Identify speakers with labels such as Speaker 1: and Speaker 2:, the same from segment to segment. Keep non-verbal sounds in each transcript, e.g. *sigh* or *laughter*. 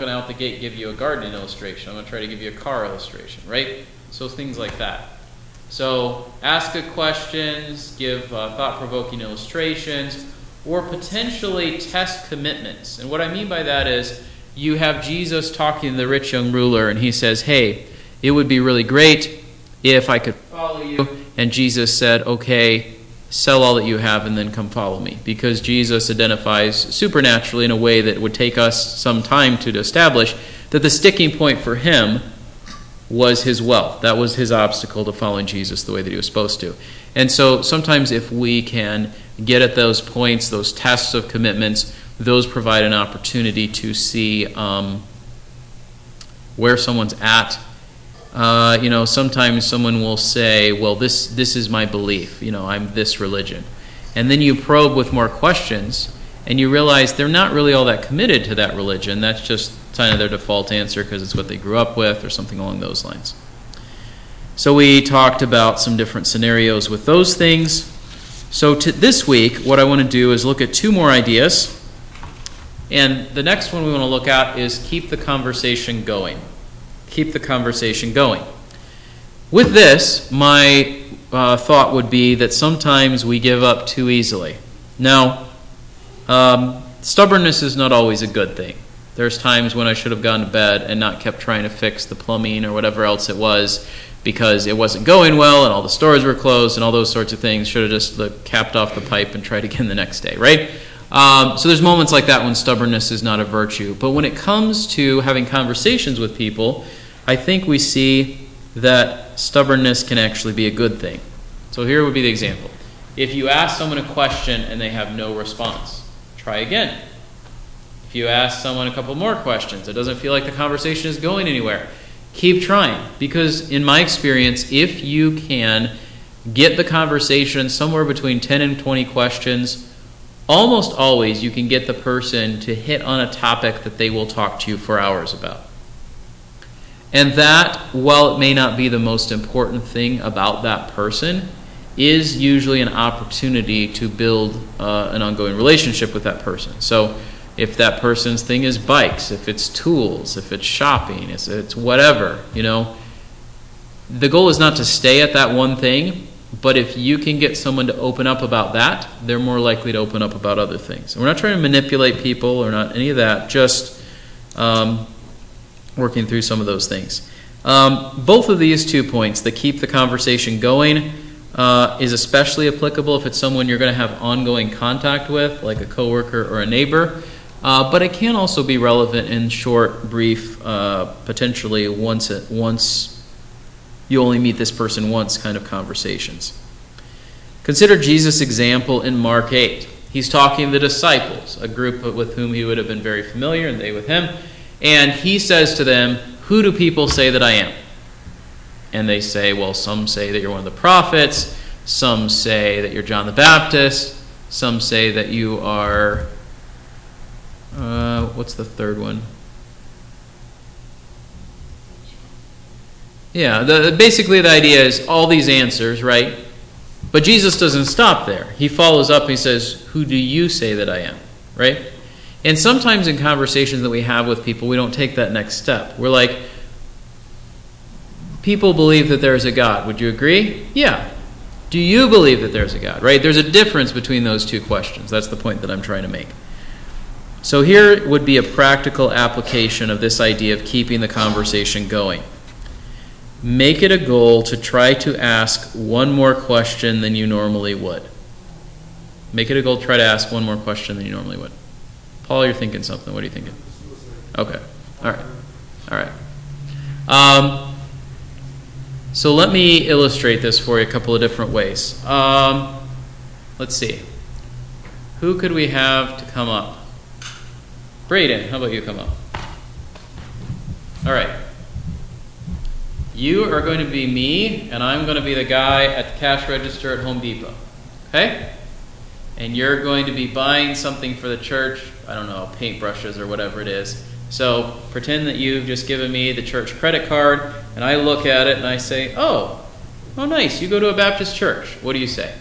Speaker 1: going to out the gate give you a gardening illustration. I'm going to try to give you a car illustration, right? So things like that. So ask good questions, give uh, thought provoking illustrations, or potentially test commitments. And what I mean by that is you have Jesus talking to the rich young ruler, and he says, Hey, it would be really great if I could follow you. And Jesus said, Okay, sell all that you have and then come follow me. Because Jesus identifies supernaturally in a way that would take us some time to establish that the sticking point for him was his wealth. That was his obstacle to following Jesus the way that he was supposed to. And so sometimes if we can get at those points, those tests of commitments, those provide an opportunity to see um, where someone's at. Uh, you know, sometimes someone will say, "Well, this this is my belief. You know, I'm this religion," and then you probe with more questions, and you realize they're not really all that committed to that religion. That's just kind of their default answer because it's what they grew up with, or something along those lines. So we talked about some different scenarios with those things. So this week, what I want to do is look at two more ideas. And the next one we want to look at is keep the conversation going. Keep the conversation going. With this, my uh, thought would be that sometimes we give up too easily. Now, um, stubbornness is not always a good thing. There's times when I should have gone to bed and not kept trying to fix the plumbing or whatever else it was because it wasn't going well and all the stores were closed and all those sorts of things. Should have just uh, capped off the pipe and tried *laughs* again the next day, right? Um, so there's moments like that when stubbornness is not a virtue. But when it comes to having conversations with people, I think we see that stubbornness can actually be a good thing. So here would be the example. If you ask someone a question and they have no response, try again. If you ask someone a couple more questions, it doesn't feel like the conversation is going anywhere, keep trying. Because in my experience, if you can get the conversation somewhere between 10 and 20 questions, almost always you can get the person to hit on a topic that they will talk to you for hours about. And that, while it may not be the most important thing about that person, is usually an opportunity to build uh, an ongoing relationship with that person. So, if that person's thing is bikes, if it's tools, if it's shopping, if it's whatever, you know, the goal is not to stay at that one thing, but if you can get someone to open up about that, they're more likely to open up about other things. And we're not trying to manipulate people or not any of that, just um, working through some of those things. Um, both of these two points that keep the conversation going uh, is especially applicable if it's someone you're going to have ongoing contact with, like a coworker or a neighbor. Uh, but it can also be relevant in short, brief, uh, potentially once it, once you only meet this person once kind of conversations. Consider Jesus' example in Mark 8. He's talking to the disciples, a group with whom he would have been very familiar, and they with him. And he says to them, Who do people say that I am? And they say, Well, some say that you're one of the prophets, some say that you're John the Baptist, some say that you are. Uh, what's the third one? Yeah, the, basically the idea is all these answers, right? But Jesus doesn't stop there. He follows up and he says, Who do you say that I am? Right? And sometimes in conversations that we have with people, we don't take that next step. We're like, People believe that there's a God. Would you agree? Yeah. Do you believe that there's a God? Right? There's a difference between those two questions. That's the point that I'm trying to make. So here would be a practical application of this idea of keeping the conversation going make it a goal to try to ask one more question than you normally would. Make it a goal to try to ask one more question than you normally would. Paul, you're thinking something. What are you thinking? Okay. All right. All right. Um, so let me illustrate this for you a couple of different ways. Um, let's see. Who could we have to come up? Braden, how about you come up? All right. You are going to be me, and I'm going to be the guy at the cash register at Home Depot. Okay? And you're going to be buying something for the church, I don't know, paintbrushes or whatever it is. So pretend that you've just given me the church credit card, and I look at it and I say, oh, oh, nice, you go to a Baptist church. What do you say?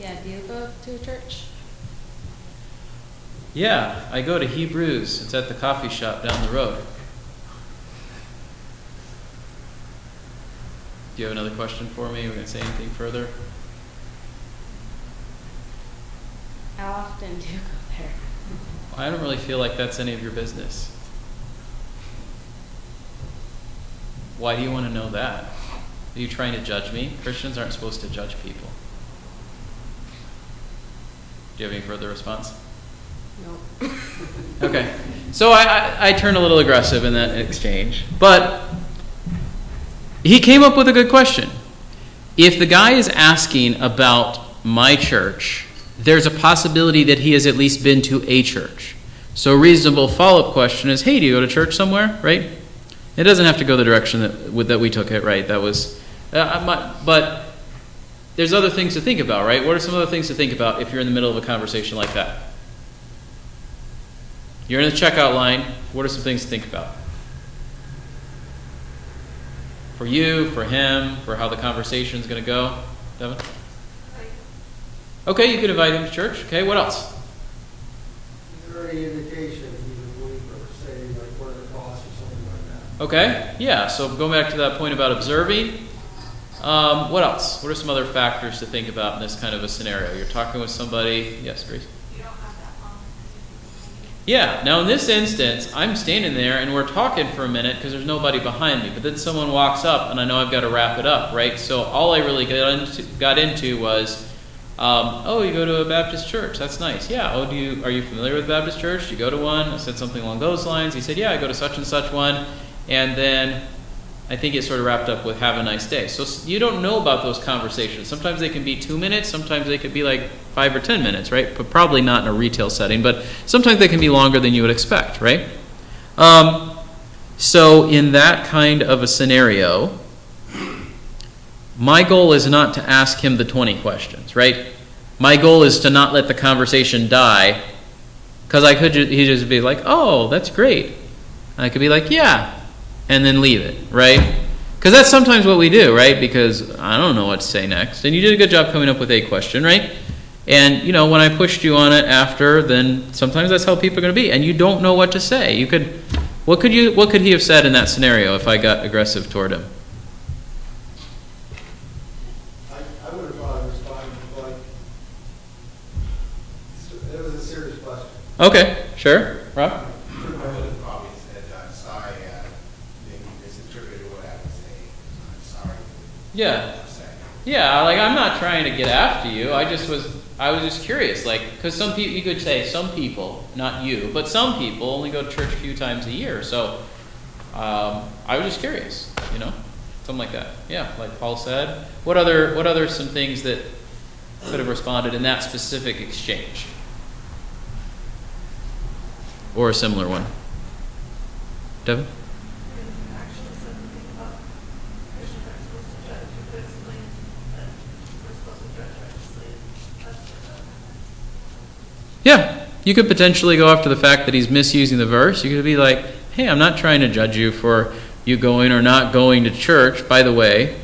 Speaker 2: Yeah, do you go to a church?
Speaker 1: Yeah, I go to Hebrews. It's at the coffee shop down the road. Do you have another question for me? We're going to say anything further?
Speaker 2: How often do you go there?
Speaker 1: I don't really feel like that's any of your business. Why do you want to know that? Are you trying to judge me? Christians aren't supposed to judge people. Do you have any further response?
Speaker 2: No.
Speaker 1: Okay. So I, I, I turned a little aggressive in that exchange. But he came up with a good question. If the guy is asking about my church, there's a possibility that he has at least been to a church. So a reasonable follow-up question is, hey, do you go to church somewhere? Right? It doesn't have to go the direction that, that we took it, right? That was, uh, my, but there's other things to think about, right? What are some other things to think about if you're in the middle of a conversation like that? You're in the checkout line. What are some things to think about? For you, for him, for how the conversation is going to go? Devin? Okay, you can invite him to church. Okay, what else?
Speaker 3: Is there any indication even when you say like what it costs or something like that?
Speaker 1: Okay, yeah, so going back to that point about observing, um, what else? What are some other factors to think about in this kind of a scenario? You're talking with somebody. Yes, Grace? Yeah, now in this instance, I'm standing there and we're talking for a minute because there's nobody behind me. But then someone walks up and I know I've got to wrap it up, right? So all I really got into, got into was, um, oh, you go to a Baptist church. That's nice. Yeah. Oh, do you are you familiar with Baptist church? Do you go to one? I said something along those lines. He said, yeah, I go to such and such one. And then I think it sort of wrapped up with "Have a nice day." So you don't know about those conversations. Sometimes they can be two minutes. Sometimes they could be like five or ten minutes, right? But probably not in a retail setting. But sometimes they can be longer than you would expect, right? Um, so in that kind of a scenario, my goal is not to ask him the twenty questions, right? My goal is to not let the conversation die, because I could ju- he just be like, "Oh, that's great." I could be like, "Yeah," and then leave it, right? Because that's sometimes what we do, right? Because I don't know what to say next. And you did a good job coming up with a question, right? And, you know, when I pushed you on it after, then sometimes that's how people are going to be. And you don't know what to say. You could, what could you, what could he have said in that scenario if I got aggressive toward him?
Speaker 3: I, I would have probably responded like, it was a serious question.
Speaker 1: Okay, sure. Rob?
Speaker 4: I would have probably said, I'm sorry, uh, maybe misinterpreted what I was saying. I'm sorry.
Speaker 1: Yeah. Yeah, like I'm not trying to get after you. I just was I was just curious, like because some people you could say some people, not you, but some people only go to church a few times a year. So um, I was just curious, you know, something like that. Yeah, like Paul said. What other what other some things that could have responded in that specific exchange, or a similar one? Devin.
Speaker 5: actually said something about Christians aren't supposed to judge. You could explain that we're supposed to judge righteously. That's what
Speaker 1: Yeah, you could potentially go after the fact that he's misusing the verse. You could be like, hey, I'm not trying to judge you for you going or not going to church. By the way,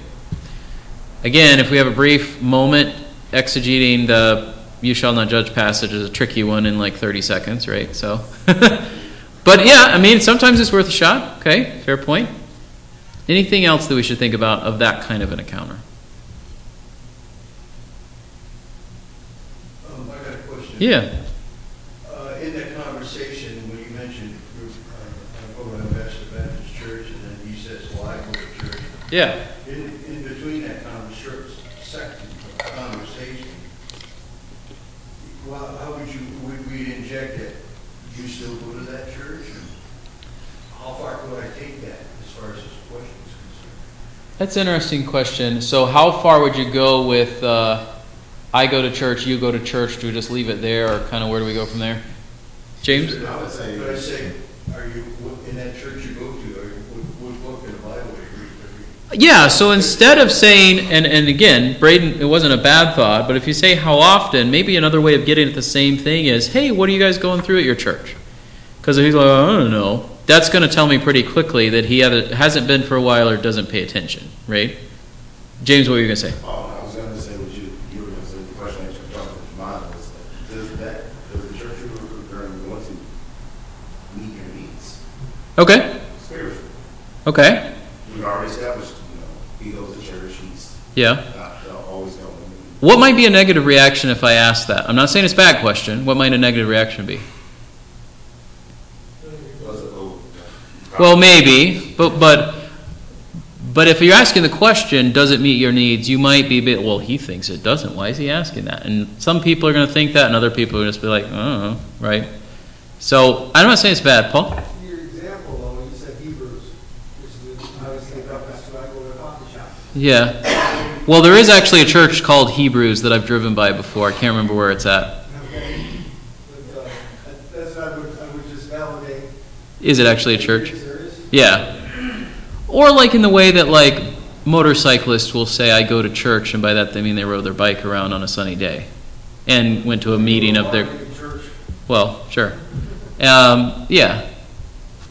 Speaker 1: again, if we have a brief moment exegeting the you shall not judge passage is a tricky one in like 30 seconds, right? So, *laughs* but yeah, I mean, sometimes it's worth a shot. Okay, fair point. Anything else that we should think about of that kind of an encounter?
Speaker 6: Um, I got a question.
Speaker 1: Yeah.
Speaker 6: Uh, in that conversation, when you mentioned, uh, I go to Baptist Baptist Church, and then he says, well, I go to church.
Speaker 1: Yeah.
Speaker 6: In, in between that kind conversation, section of conversation, well, how would you, would we inject it? Do you still go to that church? How far could I take that as far as this question is concerned?
Speaker 1: That's an interesting question. So, how far would you go with uh, I go to church, you go to church? Do we just leave it there, or kind of where do we go from there? James?
Speaker 6: I would say, are you, in that church
Speaker 1: Yeah, so instead of saying, and, and again, Braden, it wasn't a bad thought, but if you say how often, maybe another way of getting at the same thing is, hey, what are you guys going through at your church? Because if he's like, I don't know, that's going to tell me pretty quickly that he hasn't been for a while or doesn't pay attention, right? James, what were you going to say?
Speaker 4: Um, I was going to say what you, you were going to say. The question that
Speaker 1: you
Speaker 4: about
Speaker 1: does
Speaker 4: that, does the church you were going to meet your needs? Okay. Okay.
Speaker 1: We've already established yeah.
Speaker 4: not, always going.
Speaker 1: What might be a negative reaction if I ask that? I'm not saying it's a bad question. What might a negative reaction be?
Speaker 4: Was it, oh,
Speaker 1: Well, maybe, but but but if you're asking the question, does it meet your needs? You might be a bit. Well, he thinks it doesn't. Why is he asking that? And some people are going to think that, and other people are going to be like, I don't right? So I'm not saying it's bad, Paul.
Speaker 3: Your example, though, you said Hebrews, I was thinking of, that's when I go to a coffee shop.
Speaker 1: Yeah. Well, there is actually a church called Hebrews that I've driven by before. I can't remember where it's at.
Speaker 3: Okay? But, uh, that's I would, I would just validate.
Speaker 1: Is it actually a church?
Speaker 3: Yes, there is.
Speaker 1: Yeah. Or like in the way that like motorcyclists will say, "I go to church," and by that they mean they rode their bike around on a sunny day, and went to a meeting of their.
Speaker 3: Church.
Speaker 1: Well, sure. Um, yeah.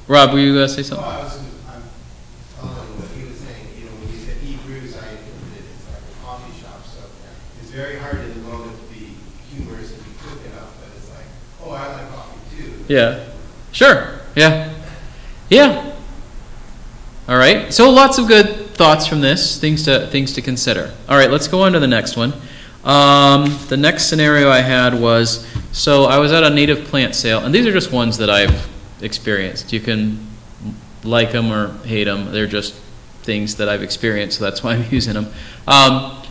Speaker 1: Rob, were you going to say something?
Speaker 4: I was, I'm following what he was saying, you know, when you said Hebrews, I interpreted it as like a coffee shop, so it's very hard in the moment to be humorous and be quick enough, but it's like, oh, I like coffee too.
Speaker 1: Yeah. Sure. Yeah. Yeah. All right. So lots of good thoughts from this, things to things to consider. All right, let's go on to the next one. Um, the next scenario I had was so I was at a native plant sale, and these are just ones that I've experienced. You can like them or hate them; they're just things that I've experienced, so that's why I'm *laughs* using them. Um,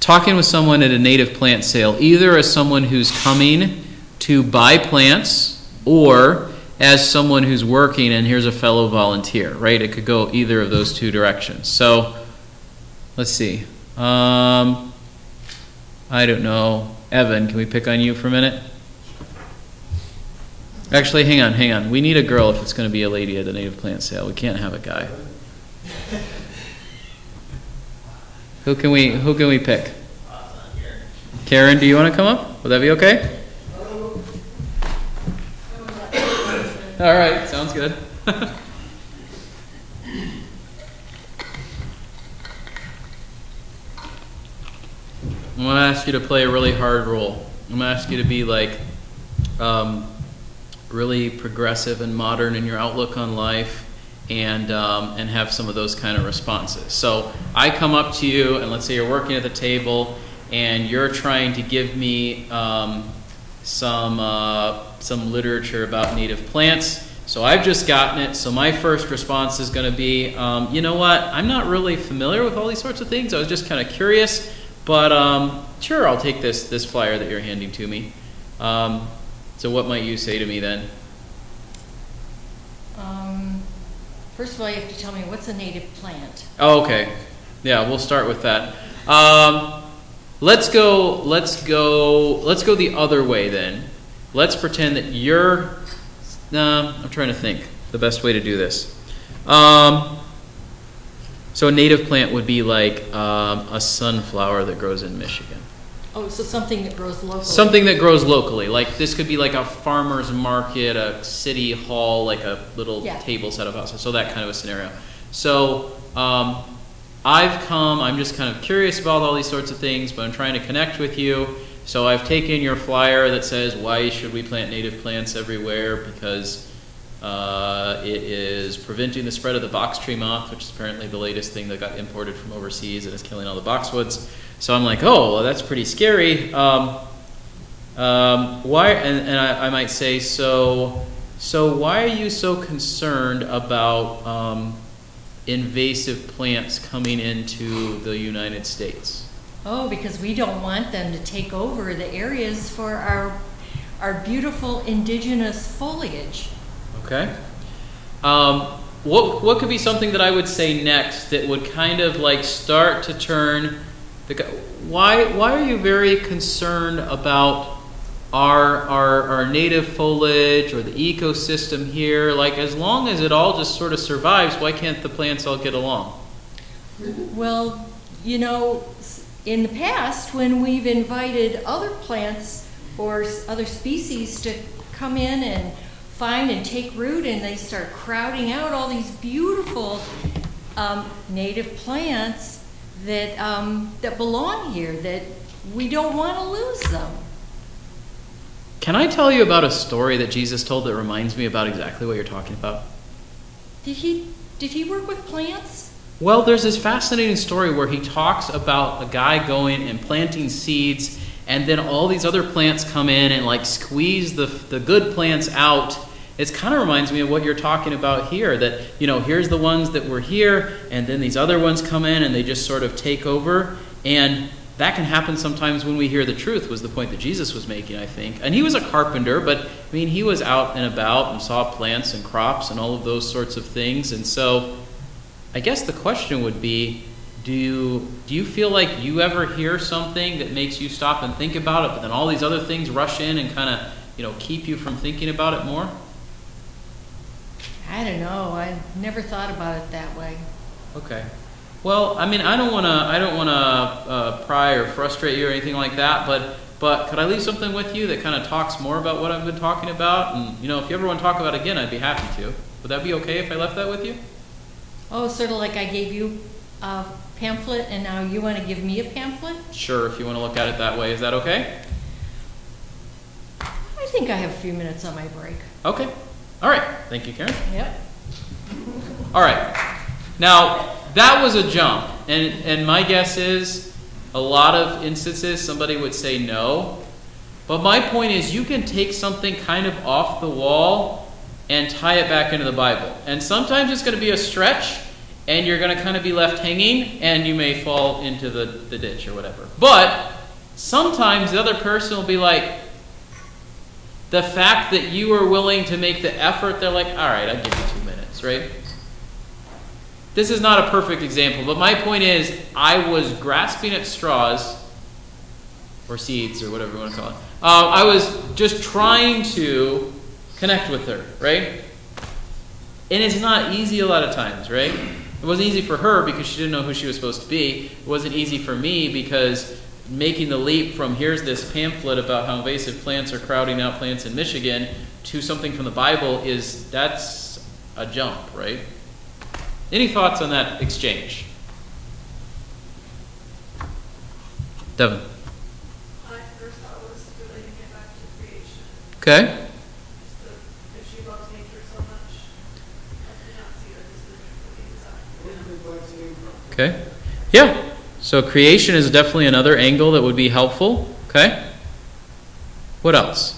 Speaker 1: talking with someone at a native plant sale, either as someone who's coming to buy plants or as someone who's working and here's a fellow volunteer, right? It could go either of those two directions. So let's see. Um, I don't know. Evan, can we pick on you for a minute? Actually, hang on, hang on. We need a girl if it's going to be a lady at the native plant sale. We can't have a guy. Who can we who can we pick? Karen, do you want to come up? Would that be okay? All right, sounds good. *laughs* I'm going to ask you to play a really hard role. I'm going to ask you to be like um, really progressive and modern in your outlook on life and, um, and have some of those kind of responses. So I come up to you, and let's say you're working at the table and you're trying to give me um, some, uh, some literature about native plants. So I've just gotten it. So my first response is going to be, um, you know what? I'm not really familiar with all these sorts of things. I was just kind of curious, but um, sure, I'll take this this flyer that you're handing to me. Um, so what might you say to me then?
Speaker 7: Um, first of all, you have to tell me what's a native plant.
Speaker 1: Oh, okay. Yeah, we'll start with that. Um, let's go. Let's go. Let's go the other way then. Let's pretend that you're. No, I'm trying to think the best way to do this. Um, so a native plant would be like um, a sunflower that grows in Michigan.
Speaker 7: Oh, so something that grows locally.
Speaker 1: Something that grows locally. Like this could be like a farmer's market, a city hall, like a little
Speaker 7: Yeah.
Speaker 1: table set up houses. So that kind of a scenario. So um, I've come, I'm just kind of curious about all these sorts of things, but I'm trying to connect with you. So I've taken your flyer that says, why should we plant native plants everywhere? Because uh, it is preventing the spread of the box tree moth, which is apparently the latest thing that got imported from overseas and is killing all the boxwoods. So I'm like, oh, well, that's pretty scary. Um, um, why? And, and I, I might say, so, so why are you so concerned about um, invasive plants coming into the United States?
Speaker 7: Oh, because we don't want them to take over the areas for our our beautiful indigenous foliage.
Speaker 1: Okay. Um, what what could be something that I would say next that would kind of like start to turn the why why are you very concerned about our our our native foliage or the ecosystem here? Like as long as it all just sort of survives, why can't the plants all get along?
Speaker 7: Well, you know, in the past, when we've invited other plants or other species to come in and find and take root, and they start crowding out all these beautiful um, native plants that um, that belong here, that we don't want to lose them.
Speaker 1: Can I tell you about a story that Jesus told that reminds me about exactly what you're talking about?
Speaker 7: Did he, did he work with plants?
Speaker 1: Well, there's this fascinating story where he talks about a guy going and planting seeds, and then all these other plants come in and like squeeze the, the good plants out. It kind of reminds me of what you're talking about here that, you know, here's the ones that were here, and then these other ones come in and they just sort of take over. And that can happen sometimes when we hear the truth, was the point that Jesus was making, I think. And he was a carpenter, but I mean, he was out and about and saw plants and crops and all of those sorts of things. And so I guess the question would be do you, do you feel like you ever hear something that makes you stop and think about it, but then all these other things rush in and kind of you know keep you from thinking about it more?
Speaker 7: I don't know. I never thought about it that way.
Speaker 1: Okay. Well, I mean, I don't want to I don't want to uh, pry or frustrate you or anything like that, but but could I leave something with you that kind of talks more about what I've been talking about? And you know, if you ever want to talk about it again, I'd be happy to. Would that be okay if I left that with you?
Speaker 7: Oh, sort of like I gave you a pamphlet and now you want to give me a pamphlet?
Speaker 1: Sure, if you want to look at it that way. Is that okay?
Speaker 7: I think I have a few minutes on my break.
Speaker 1: Okay. All right. Thank you, Karen.
Speaker 7: Yep.
Speaker 1: All right. Now, that was a jump. And, and my guess is a lot of instances somebody would say no. But my point is, you can take something kind of off the wall and tie it back into the Bible. And sometimes it's going to be a stretch, and you're going to kind of be left hanging, and you may fall into the, the ditch or whatever. But sometimes the other person will be like, the fact that you are willing to make the effort, they're like, all right, I'll give you two minutes, right? This is not a perfect example, but my point is, I was grasping at straws, or seeds, or whatever you want to call it. Uh, I was just trying to connect with her, right? And it's not easy a lot of times, right? It wasn't easy for her because she didn't know who she was supposed to be. It wasn't easy for me because making the leap from here's this pamphlet about how invasive plants are crowding out plants in Michigan to something from the Bible is that's a jump, right? Any thoughts on that exchange? Devin.
Speaker 5: My first thought was really to get back to creation.
Speaker 1: Okay.
Speaker 5: Just the, if she loves nature so much, I do not see her as the
Speaker 3: Where
Speaker 5: design.
Speaker 3: did the plants came from?
Speaker 1: Okay. Yeah. So creation is definitely another angle that would be helpful. Okay. What else?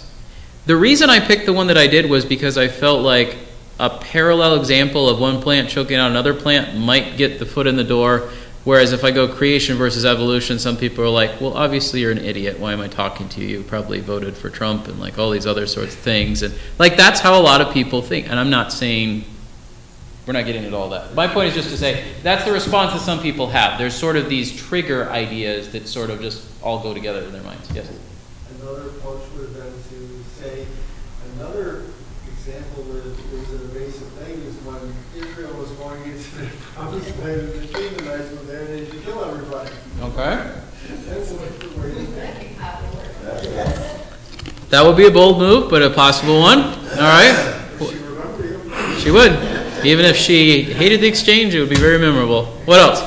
Speaker 1: The reason I picked the one that I did was because I felt like a parallel example of one plant choking out another plant might get the foot in the door. Whereas if I go creation versus evolution, some people are like, well, obviously you're an idiot. Why am I talking to you? You probably voted for Trump and like all these other sorts of things. And like that's how a lot of people think. And I'm not saying we're not getting into all that. My point is just to say that's the response that some people have. There's sort of these trigger ideas that sort of just all go together in their minds. Yes.
Speaker 3: Another approach would have been to say, another example where there's an evasive thing is when Israel was going into the promised land and the Canaanites were there, they used kill everybody.
Speaker 1: Okay.
Speaker 3: That's where
Speaker 1: That would be a bold move, but a possible one. All right.
Speaker 3: She.
Speaker 1: She would. Even if she hated the exchange, it would be very memorable. What else?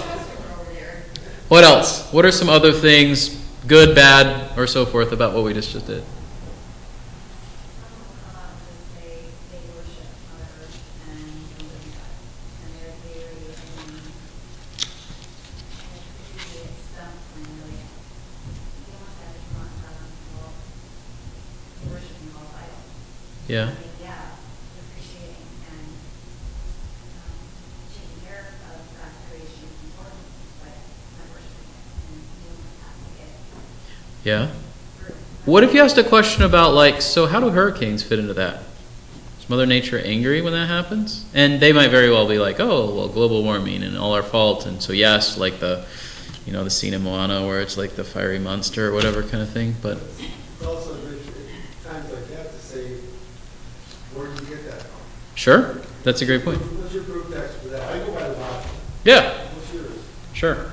Speaker 1: What else? What are some other things, good, bad, or so forth, about what we just, just did?
Speaker 8: they, they worship Mother Earth and nobody God. And they're very, um, it's stuff when really, you almost have to come on top of people worshiping all idols.
Speaker 1: Yeah.
Speaker 8: I mean, yeah, appreciating and, um, taking care of God's creation is important, but not worshiping it. And you almost have to get
Speaker 1: Yeah. What if you asked a question about, like, so how do hurricanes fit into that? Is Mother Nature angry when that happens? And they might very well be like, oh, well, global warming and all our fault. And so, yes, like the, you know, the scene in Moana where it's like the fiery monster or whatever kind of thing. But
Speaker 3: also times like that to say, where do you get that from?
Speaker 1: sure, that's a great point.
Speaker 3: What's your proof text for that? I go by the.
Speaker 1: Yeah,
Speaker 3: What's yours?
Speaker 1: sure.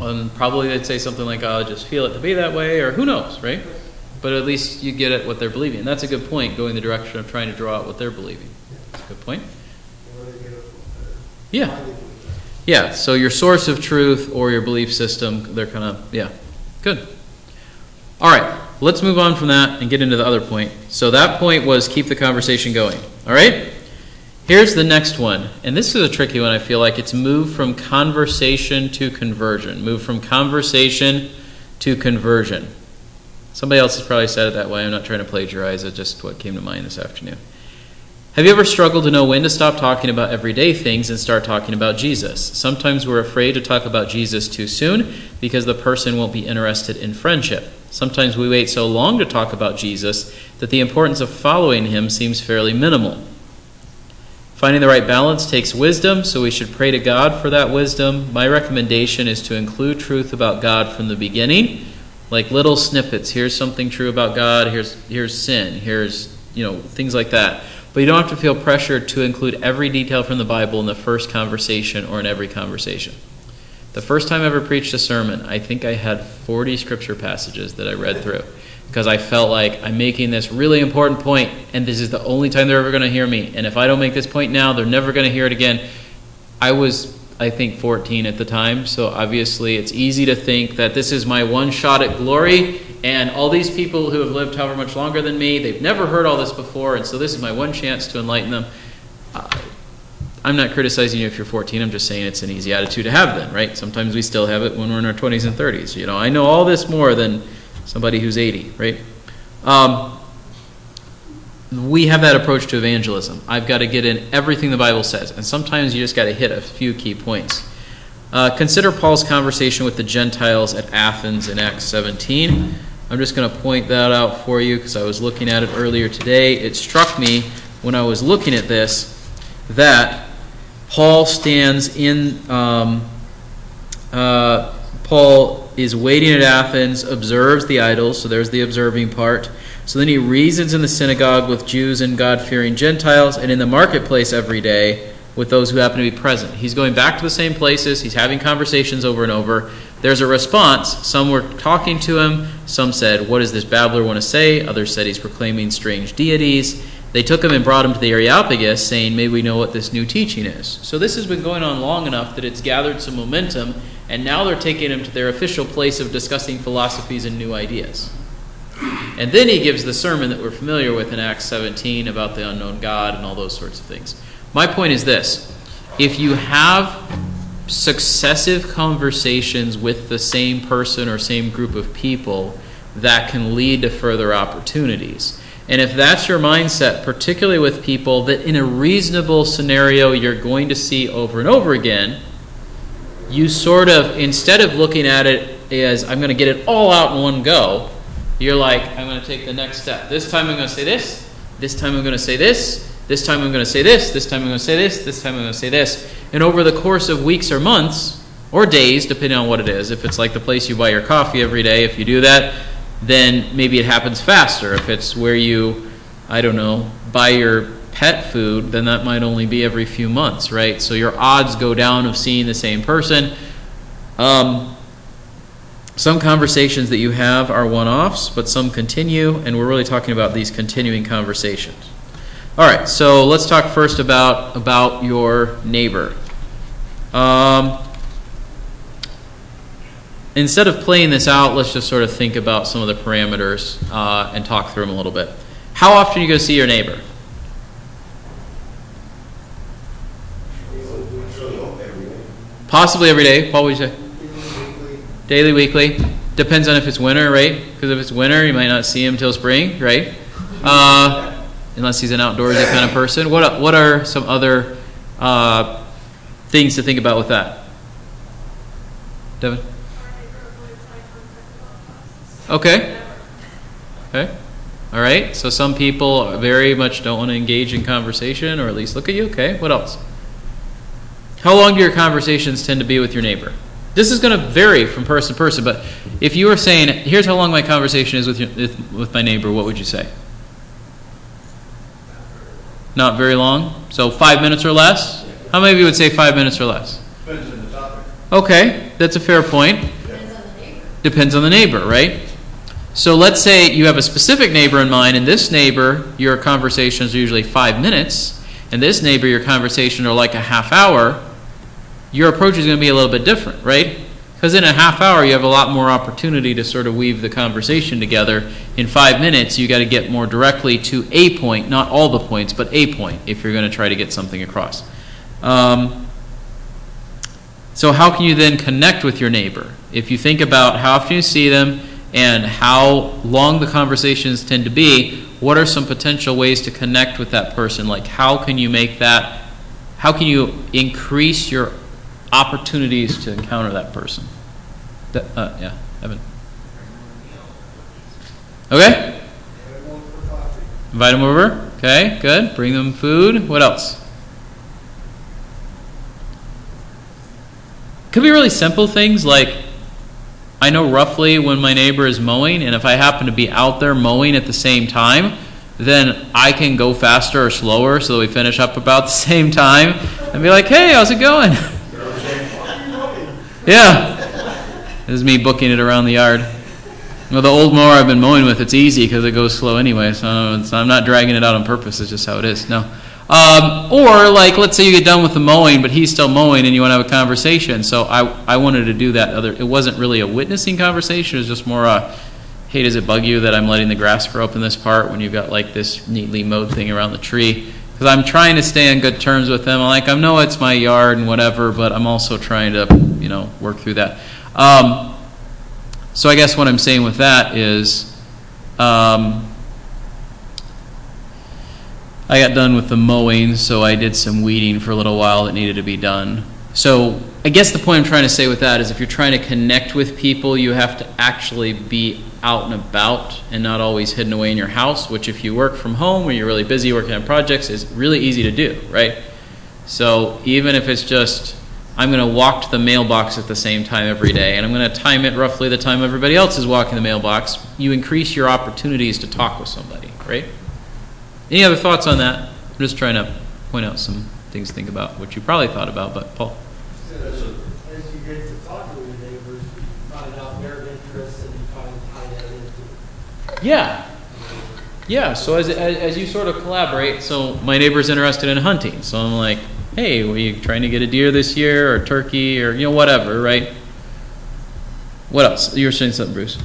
Speaker 1: And probably they'd say something like, oh, I just feel it to be that way, or who knows, right? But at least you get at what they're believing. And that's a good point, going the direction of trying to draw out what they're believing. That's a good point. Yeah. Yeah, so your source of truth or your belief system, they're kind of, yeah, good. All right, let's move on from that and get into the other point. So that point was keep the conversation going. All right? Here's the next one, and this is a tricky one. I feel like it's move from conversation to conversion. Move from conversation to conversion. Somebody else has probably said it that way. I'm not trying to plagiarize it, just what came to mind this afternoon. Have you ever struggled to know when to stop talking about everyday things and start talking about Jesus? Sometimes we're afraid to talk about Jesus too soon because the person won't be interested in friendship. Sometimes we wait so long to talk about Jesus that the importance of following him seems fairly minimal. Finding the right balance takes wisdom, so we should pray to God for that wisdom. My recommendation is to include truth about God from the beginning, like little snippets. Here's something true about God, here's here's sin, here's, you know, things like that. But you don't have to feel pressured to include every detail from the Bible in the first conversation or in every conversation. The first time I ever preached a sermon, I think I had 40 scripture passages that I read through because I felt like I'm making this really important point, and this is the only time they're ever going to hear me. And if I don't make this point now, they're never going to hear it again. I was, I think, 14 at the time, so obviously it's easy to think that this is my one shot at glory, and all these people who have lived however much longer than me, they've never heard all this before, and so this is my one chance to enlighten them. Uh, I'm not criticizing you if you're 14. I'm just saying it's an easy attitude to have then, right? Sometimes we still have it when we're in our 20s and 30s. You know, I know all this more than somebody who's 80, right? Um, we have that approach to evangelism. I've got to get in everything the Bible says, and sometimes you just got to hit a few key points. Uh, consider Paul's conversation with the Gentiles at Athens in Acts 17. I'm just going to point that out for you because I was looking at it earlier today. It struck me when I was looking at this that Paul stands in. Um, uh, Paul is waiting at Athens, observes the idols, so there's the observing part. So then he reasons in the synagogue with Jews and God fearing Gentiles, and in the marketplace every day with those who happen to be present. He's going back to the same places, he's having conversations over and over. There's a response. Some were talking to him, some said, What does this babbler want to say? Others said he's proclaiming strange deities. They took him and brought him to the Areopagus, saying, May we know what this new teaching is. So this has been going on long enough that it's gathered some momentum, and now they're taking him to their official place of discussing philosophies and new ideas. And then he gives the sermon that we're familiar with in Acts 17 about the unknown God and all those sorts of things. My point is this if you have successive conversations with the same person or same group of people, that can lead to further opportunities. And if that's your mindset, particularly with people that in a reasonable scenario you're going to see over and over again, you sort of, instead of looking at it as I'm going to get it all out in one go, you're like, I'm going to take the next step. This time I'm going to say this, this time I'm going to say this, this time I'm going to say this, this time I'm going to say this, this time I'm going to say this. And over the course of weeks or months, or days, depending on what it is, if it's like the place you buy your coffee every day, if you do that, then maybe it happens faster. If it's where you, I don't know, buy your pet food, then that might only be every few months, right? So your odds go down of seeing the same person. Um, some conversations that you have are one offs, but some continue, and we're really talking about these continuing conversations. All right, so let's talk first about, about your neighbor. Um, instead of playing this out, let's just sort of think about some of the parameters uh, and talk through them a little bit. How often do you go see your neighbor? Possibly every day. What would you say? Daily, weekly. Depends on if it's winter, right? Because if it's winter, you might not see him till spring, right? Uh, unless he's an outdoorsy kind of person. What what are some other uh, things to think about with that? Devin. Okay. Okay. All right. So some people very much don't want to engage in conversation, or at least look at you. Okay. What else? How long do your conversations tend to be with your neighbor? This is going to vary from person to person, but if you were saying, "Here's how long my conversation is with your, with my neighbor," what would you say? Not very long. So five minutes or less. How many of you would say five minutes or less?
Speaker 6: Depends on the topic.
Speaker 7: Okay, that's a fair point.
Speaker 8: Depends on the neighbor.
Speaker 7: Depends on the neighbor, right? So let's say you have a specific neighbor in mind, and this neighbor, your conversations are usually five minutes, and this neighbor, your conversations are like a half hour. Your approach is going to be a little bit different, right?
Speaker 1: Because in a half hour, you have a lot more opportunity to sort of weave the conversation together. In five minutes, you got to get more directly to a point, not all the points, but a point, if you're going to try to get something across. Um, so, how can you then connect with your neighbor? If you think about how often you see them and how long the conversations tend to be, what are some potential ways to connect with that person? Like, how can you make that, how can you increase your opportunities to encounter that person? That, uh, yeah, Evan. Okay? Invite them over. Okay, good. Bring them food. What else? Could be really simple things like I know roughly when my neighbor is mowing, and if I happen to be out there mowing at the same time, then I can go faster or slower so that we finish up about the *laughs* same time and be like, hey, how's it going? *laughs* yeah. This is me booking it around the yard. Well, the old mower I've been mowing with, it's easy because it goes slow anyway, so I'm not dragging it out on purpose. It's just how it is. No. Um, or, like, let's say you get done with the mowing, but he's still mowing and you want to have a conversation. So I, I wanted to do that. Other, it wasn't really a witnessing conversation, it was just more a, hey, does it bug you that I'm letting the grass grow up in this part when you've got, like, this neatly mowed thing around the tree? Because I'm trying to stay on good terms with them. I'm like, I know it's my yard and whatever, but I'm also trying to, know, work through that. Um, so I guess what I'm saying with that is, um, I got done with the mowing, so I did some weeding for a little while that needed to be done. So I guess the point I'm trying to say with that is if you're trying to connect with people, you have to actually be out and about and not always hidden away in your house, which if you work from home or you're really busy working on projects is really easy to do, right? So even if it's just I'm going to walk to the mailbox at the same time every day, and I'm going to time it roughly the time everybody else is walking the mailbox. You increase your opportunities to talk with somebody, right? Any other thoughts on that? I'm just trying to point out some things to think about, which you probably thought about, but Paul.
Speaker 3: So As you get to talk to your neighbors, you find out their interests and you try to tie that into.
Speaker 1: Yeah. Yeah, so as, as, as you sort of collaborate, so my neighbor's interested in hunting, so I'm like, hey, were you trying to get a deer this year, or turkey, or, you know, whatever, right? What else? You were saying something, Bruce.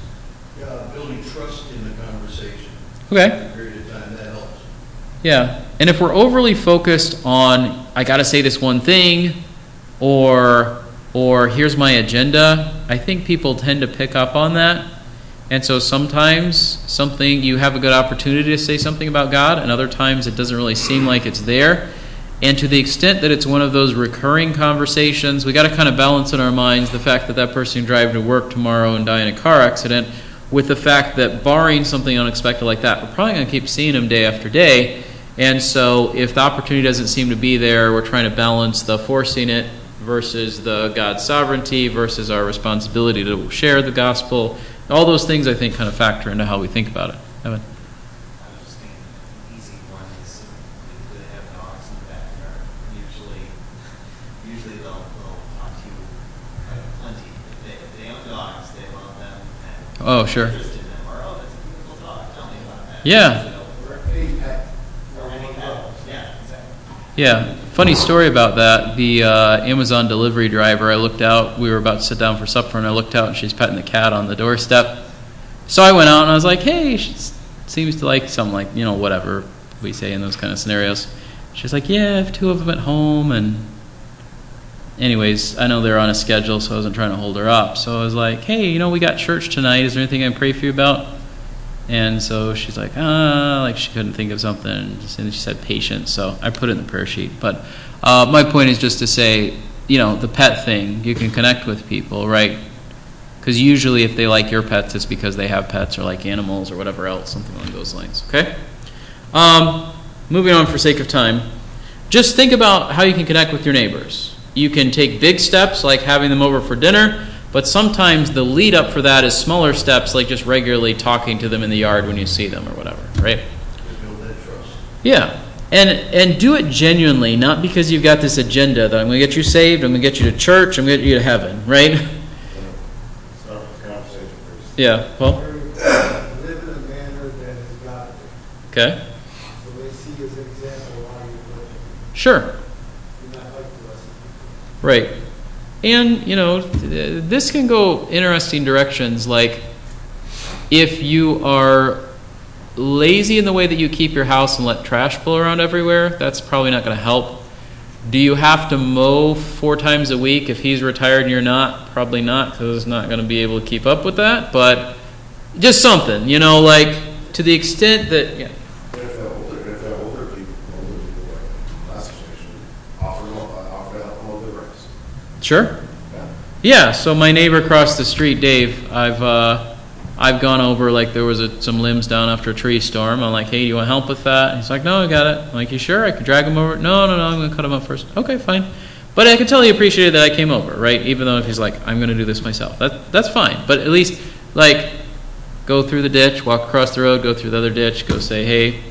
Speaker 6: Yeah, building trust in the conversation.
Speaker 1: Okay.
Speaker 6: Period of time, that helps.
Speaker 1: Yeah. And if we're overly focused on I got to say this one thing or or here's my agenda, I think people tend to pick up on that. And so sometimes something you have a good opportunity to say something about God and other times it doesn't really seem like it's there. And to the extent that it's one of those recurring conversations, we got to kind of balance in our minds the fact that that person can drive to work tomorrow and die in a car accident with the fact that barring something unexpected like that, we're probably going to keep seeing them day after day. And so if the opportunity doesn't seem to be there, we're trying to balance the forcing it versus the God's sovereignty versus our responsibility to share the gospel. All those things I think kind of factor into how we think about it. Evan.
Speaker 9: I was just thinking, an easy one is if they have dogs in the backyard, usually, usually they'll, they'll talk to you uh, plenty. If they, if they own dogs, they love them and
Speaker 1: Oh, sure.
Speaker 9: interested in them, or, oh, that's a beautiful dog, tell me about sure.
Speaker 1: Yeah.
Speaker 9: Yeah,
Speaker 1: funny story about that. The uh, Amazon delivery driver, I looked out. We were about to sit down for supper, and I looked out, and she's petting the cat on the doorstep. So I went out, and I was like, "Hey, she seems to like some like you know whatever we say in those kind of scenarios." She's like, "Yeah, I have two of them at home," and anyways, I know they're on a schedule, so I wasn't trying to hold her up. So I was like, "Hey, you know, we got church tonight. Is there anything I can pray for you about?" And so she's like, ah, like she couldn't think of something. And she said patience. So I put it in the prayer sheet. But uh, my point is just to say, you know, the pet thing, you can connect with people, right? Because usually if they like your pets, it's because they have pets or like animals or whatever else, something along those lines. Okay? Um, moving on for sake of time. Just think about how you can connect with your neighbors. You can take big steps like having them over for dinner. But sometimes the lead up for that is smaller steps, like just regularly talking to them in the yard when you see them or whatever, right?
Speaker 6: To build that trust.
Speaker 1: Yeah. And and do it genuinely, not because you've got this agenda that I'm going to get you saved, I'm going to get you to church, I'm going to get you to heaven, right?
Speaker 10: Start with the conversation first.
Speaker 1: Yeah, Well.
Speaker 3: Live in a manner that is godly.
Speaker 1: Okay.
Speaker 3: So they see as an example of how you live.
Speaker 1: Sure.
Speaker 3: You're not like the rest of
Speaker 1: Right. And, you know, this can go interesting directions. Like, if you are lazy in the way that you keep your house and let trash blow around everywhere, that's probably not going to help. Do you have to mow four times a week if he's retired and you're not? Probably not, because he's not going to be able to keep up with that. But just something, you know, like to the extent that, yeah.
Speaker 10: But if they're older, if they're older people, older people like last station, offer them, uh, offer to help them with the rest.
Speaker 1: Sure.
Speaker 10: Yeah.
Speaker 1: So my neighbor across the street, Dave, I've uh, I've gone over like there was a, some limbs down after a tree storm. I'm like, hey, do you want help with that? He's like, no, I got it. I'm like, you sure? I could drag him over. No, no, no, I'm gonna cut him up first. Okay, fine. But I could tell he appreciated that I came over, right? Even though if he's like, I'm gonna do this myself, that that's fine. But at least like go through the ditch, walk across the road, go through the other ditch, go say, hey,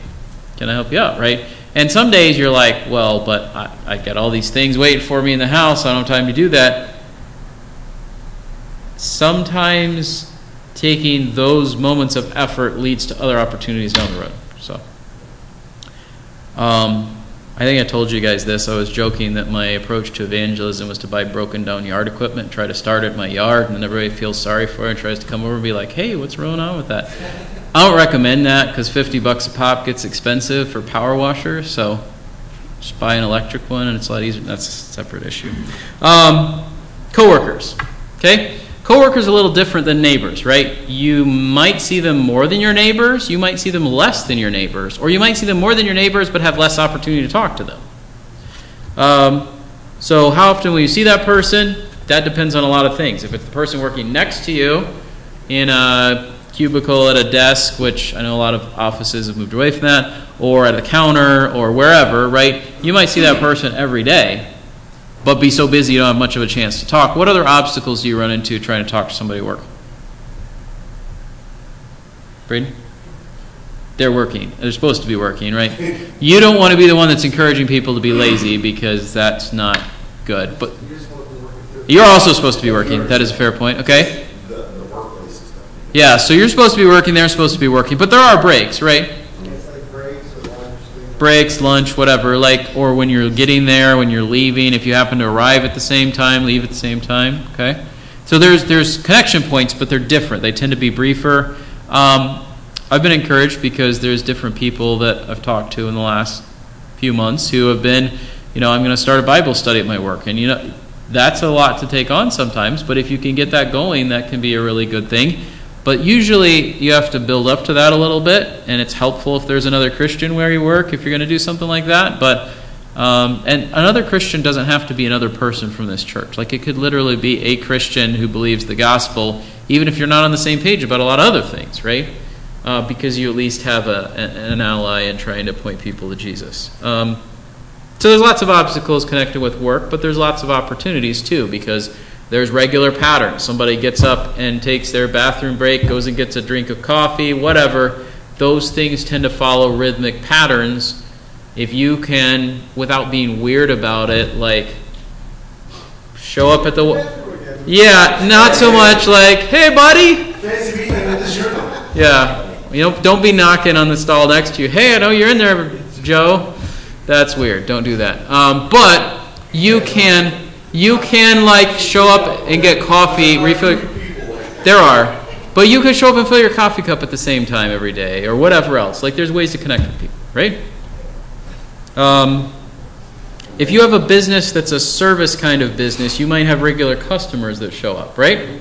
Speaker 1: can I help you out, right? And some days you're like, well, but I, I got all these things waiting for me in the house. I don't have time to do that. Sometimes taking those moments of effort leads to other opportunities down the road. So, um, I think I told you guys this. I was joking that my approach to evangelism was to buy broken down yard equipment, try to start it in my yard, and then everybody feels sorry for it and tries to come over and be like, hey, what's going on with that? I don't recommend that because 50 bucks a pop gets expensive for power washers, so just buy an electric one and it's a lot easier. That's a separate issue. Um, coworkers, okay? Coworkers are a little different than neighbors, right? You might see them more than your neighbors, you might see them less than your neighbors, or you might see them more than your neighbors but have less opportunity to talk to them. Um, so, how often will you see that person? That depends on a lot of things. If it's the person working next to you in a cubicle at a desk, which I know a lot of offices have moved away from that, or at a counter or wherever, right? You might see that person every day, but be so busy you don't have much of a chance to talk. What other obstacles do you run into trying to talk to somebody at work? Braden? They're working. They're supposed to be working, right? *laughs* You don't want to be the one that's encouraging people to be lazy because that's not good. But
Speaker 3: You're supposed to work with
Speaker 1: you're also supposed to be working. That is a fair point. Okay?
Speaker 10: The, the workplace is definitely.
Speaker 1: Yeah, so you're supposed to be working, they're supposed to be working. But there are breaks, right?
Speaker 3: Breaks lunch,
Speaker 1: breaks, lunch, whatever, like, or when you're getting there, when you're leaving, if you happen to arrive at the same time, leave at the same time, okay? So there's, there's connection points, but they're different. They tend to be briefer. Um, I've been encouraged because there's different people that I've talked to in the last few months who have been, you know, I'm going to start a Bible study at my work. And, you know, that's a lot to take on sometimes, but if you can get that going, that can be a really good thing. But usually you have to build up to that a little bit, and it's helpful if there's another Christian where you work if you're going to do something like that. But um, and another Christian doesn't have to be another person from this church. Like it could literally be a Christian who believes the gospel, even if you're not on the same page about a lot of other things, right? Uh, because you at least have a, an ally in trying to point people to Jesus. Um, so there's lots of obstacles connected with work, but there's lots of opportunities too because there's regular patterns. Somebody gets up and takes their bathroom break, goes and gets a drink of coffee, whatever. Those things tend to follow rhythmic patterns. If you can, without being weird about it, like show up at the. Yeah, not so much like, hey, buddy. Yeah. You know, don't be knocking on the stall next to you. Hey, I know you're in there, Joe. That's weird. Don't do that. Um, but you can, you can like show up and get coffee, refill. There are, but you can show up and fill your coffee cup at the same time every day, or whatever else. Like there's ways to connect with people, right? Um, if you have a business that's a service kind of business, you might have regular customers that show up, right?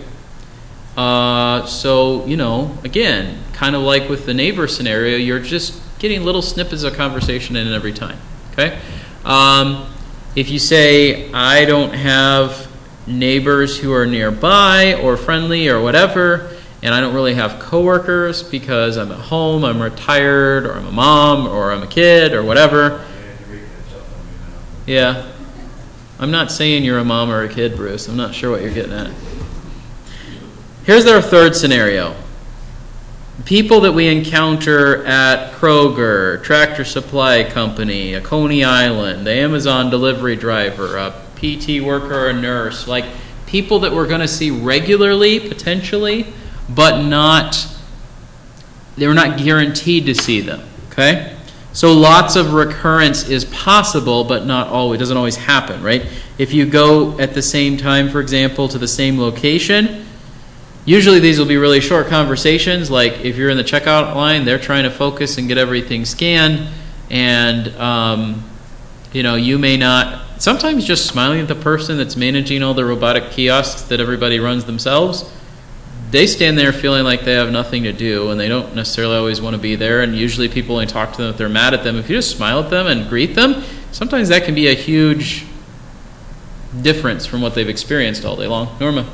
Speaker 1: Uh, so, you know, again, kind of like with the neighbor scenario, you're just getting little snippets of conversation in every time. Okay? Um, if you say, I don't have neighbors who are nearby or friendly or whatever, and I don't really have coworkers because I'm at home, I'm retired, or I'm a mom, or I'm a kid, or whatever. Yeah. I'm not saying you're a mom or a kid, Bruce. I'm not sure what you're getting at. Here's our third scenario people that we encounter at Kroger, Tractor Supply Company, a Coney Island, the Amazon delivery driver, a PT worker, a nurse, like people that we're going to see regularly, potentially, but not, they're not guaranteed to see them. Okay? So lots of recurrence is possible, but not always. It doesn't always happen, right? If you go at the same time, for example, to the same location, usually these will be really short conversations. Like if you're in the checkout line, they're trying to focus and get everything scanned, and um, you know you may not. Sometimes just smiling at the person that's managing all the robotic kiosks that everybody runs themselves they stand there feeling like they have nothing to do and they don't necessarily always want to be there and usually people only talk to them if they're mad at them if you just smile at them and greet them sometimes that can be a huge difference from what they've experienced all day long norma